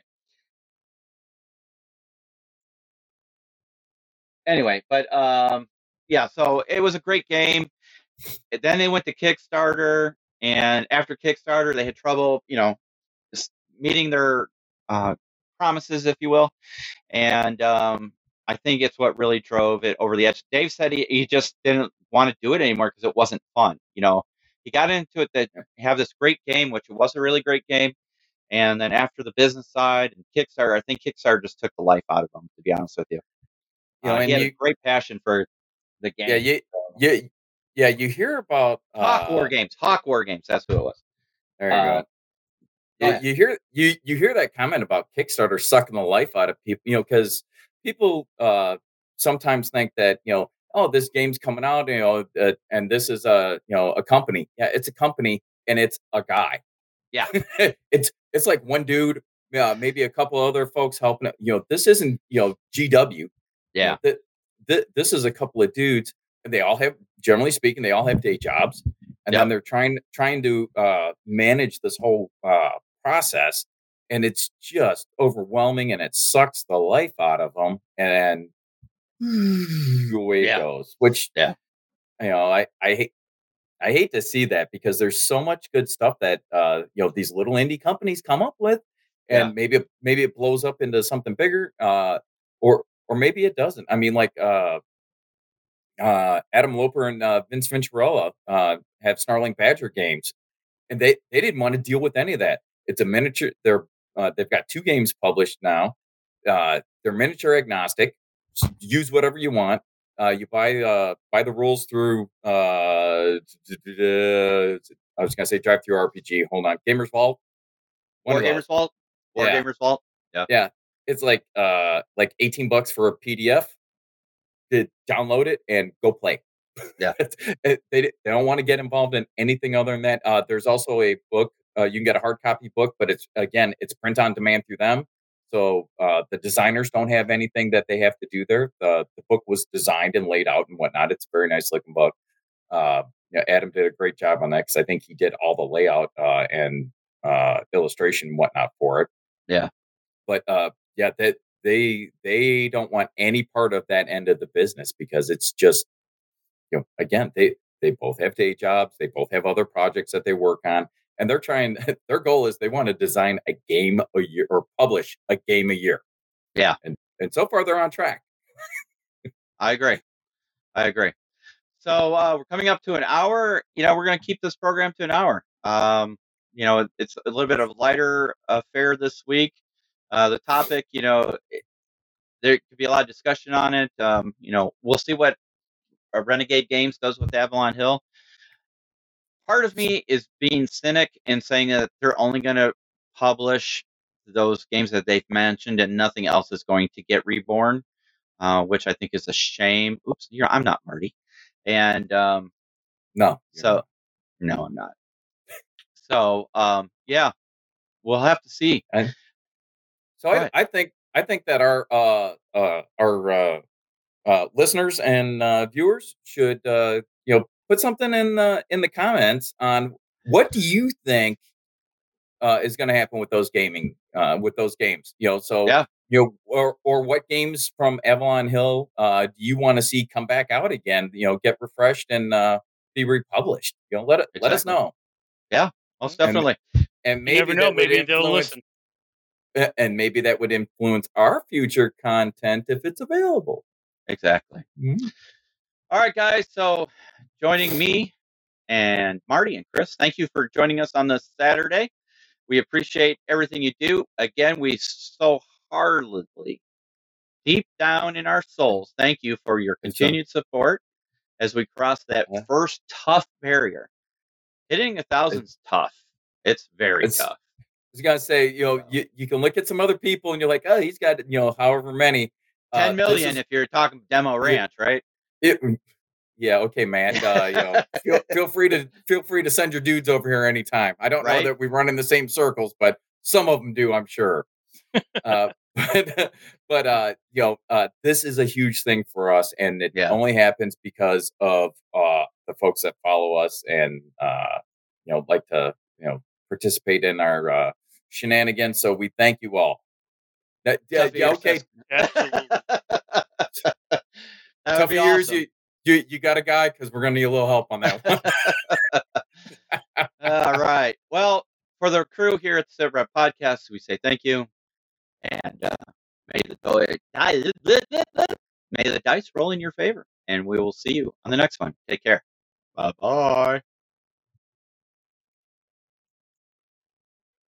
Anyway, but um, yeah. So it was a great game. Then they went to Kickstarter, and after Kickstarter, they had trouble, you know, meeting their uh, promises, if you will. And um, I think it's what really drove it over the edge. Dave said he, he just didn't want to do it anymore because it wasn't fun. You know, he got into it that have this great game, which it was a really great game. And then after the business side and Kickstarter, I think Kickstarter just took the life out of him, to be honest with you. You know, Uh, and he had you- a great passion for the game. Yeah, you, yeah, yeah. You hear about Hawk uh, War Games. Hawk War Games. That's who it was. There you Uh, go. go You, you hear you you hear that comment about Kickstarter sucking the life out of people, you know, because people uh, sometimes think that you know, oh, this game's coming out, you know, uh, and this is a you know a company. Yeah, it's a company, and it's a guy. Yeah. <laughs> it's it's like one dude, uh, maybe a couple other folks helping. it. You know, this isn't you know GW. You Yeah. know, th- th- this is a couple of dudes, and they all have, generally speaking, they all have day jobs, and Yep. then they're trying trying to uh, manage this whole uh, process, and it's just overwhelming, and it sucks the life out of them, and <sighs> away Yeah. it goes. Which, Yeah. you know, I I hate. I hate to see that because there's so much good stuff that uh, you know these little indie companies come up with, and Yeah. maybe it, maybe it blows up into something bigger, uh, or or maybe it doesn't. I mean, like uh, uh, Adam Loper and uh, Vince Venturella uh, have Snarling Badger games, and they they didn't want to deal with any of that. It's a miniature. They're uh, they've got two games published now. Uh, they're miniature agnostic. Use whatever you want. Uh, you buy uh, buy the rules through. Uh, I was gonna say DriveThruRPG. Hold on, Gamers Vault. One War. Gamers Vault. War Yeah. Gamers Vault. Yeah. Yeah. It's like uh like 18 bucks for a PDF. To download it and go play. Yeah. <laughs> They they don't want to get involved in anything other than that. Uh, there's also a book. Uh, you can get a hard copy book, but it's again it's print on demand through them. So uh, the designers don't have anything that they have to do there. The the book was designed and laid out and whatnot. It's a very nice looking book. Uh, yeah, Adam did a great job on that because I think he did all the layout uh, and uh, illustration and whatnot for it. Yeah. But uh, yeah, that they they don't want any part of that end of the business because it's just you know again they they both have day jobs, they both have other projects that they work on, and they're trying. <laughs> Their goal is they want to design a game a year or publish a game a year. Yeah. and and so far they're on track. I agree. I agree. So uh, we're coming up to an hour. You know, we're going to keep this program to an hour. Um, you know, it- it's a little bit of lighter affair this week. Uh, the topic, you know, it- there could be a lot of discussion on it. Um, you know, we'll see what Renegade Games does with Avalon Hill. Part of me is being cynic and saying that they're only going to publish those games that they've mentioned and nothing else is going to get reborn uh, which I think is a shame. Oops, you're, I'm not Marty. And um, No, so, no, I'm not. So, um, yeah, we'll have to see. So I, I think I think that our uh, uh, our uh, uh, listeners and uh, viewers should uh, you know put something in the in the comments on what do you think uh, is going to happen with those gaming uh, with those games. You know, so Yeah. you know, or or what games from Avalon Hill uh, do you want to see come back out again? You know, get refreshed and uh, be republished. You know, let it let us know. Yeah, Most definitely. and You maybe never know. Maybe they'll influence- listen. and maybe that would influence our future content if it's available. Exactly. Mhm. All right, guys. So joining me and Marty and Chris, thank you for joining us on this Saturday. We appreciate everything you do. Again, we so heartily, deep down in our souls, thank you for your continued support as we cross that Yeah. first tough barrier. Hitting a thousand's tough. It's very It's- tough. I was gonna say, you know, you, you can look at some other people and you're like, oh, he's got you know however many. Uh, Ten million is- if you're talking demo ranch, right? It, yeah, okay, Matt. Uh, you know, <laughs> feel, feel free to feel free to send your dudes over here anytime. I don't Right. know that we run in the same circles, but some of them do, I'm sure. uh, <laughs> but but uh, you know, uh, this is a huge thing for us, and it Yeah. only happens because of uh, the folks that follow us and uh, you know like to you know participate in our uh, shenanigans. So we thank you all. That, yeah, yeah, okay. <laughs> That Tuffy Ears. awesome. You, you you got a guy because we're gonna need a little help on that one. <laughs> All right. Well, for the crew here at the Rep Podcast, we say thank you, and uh, may the may the dice roll in your favor, and we will see you on the next one. Take care. Bye bye.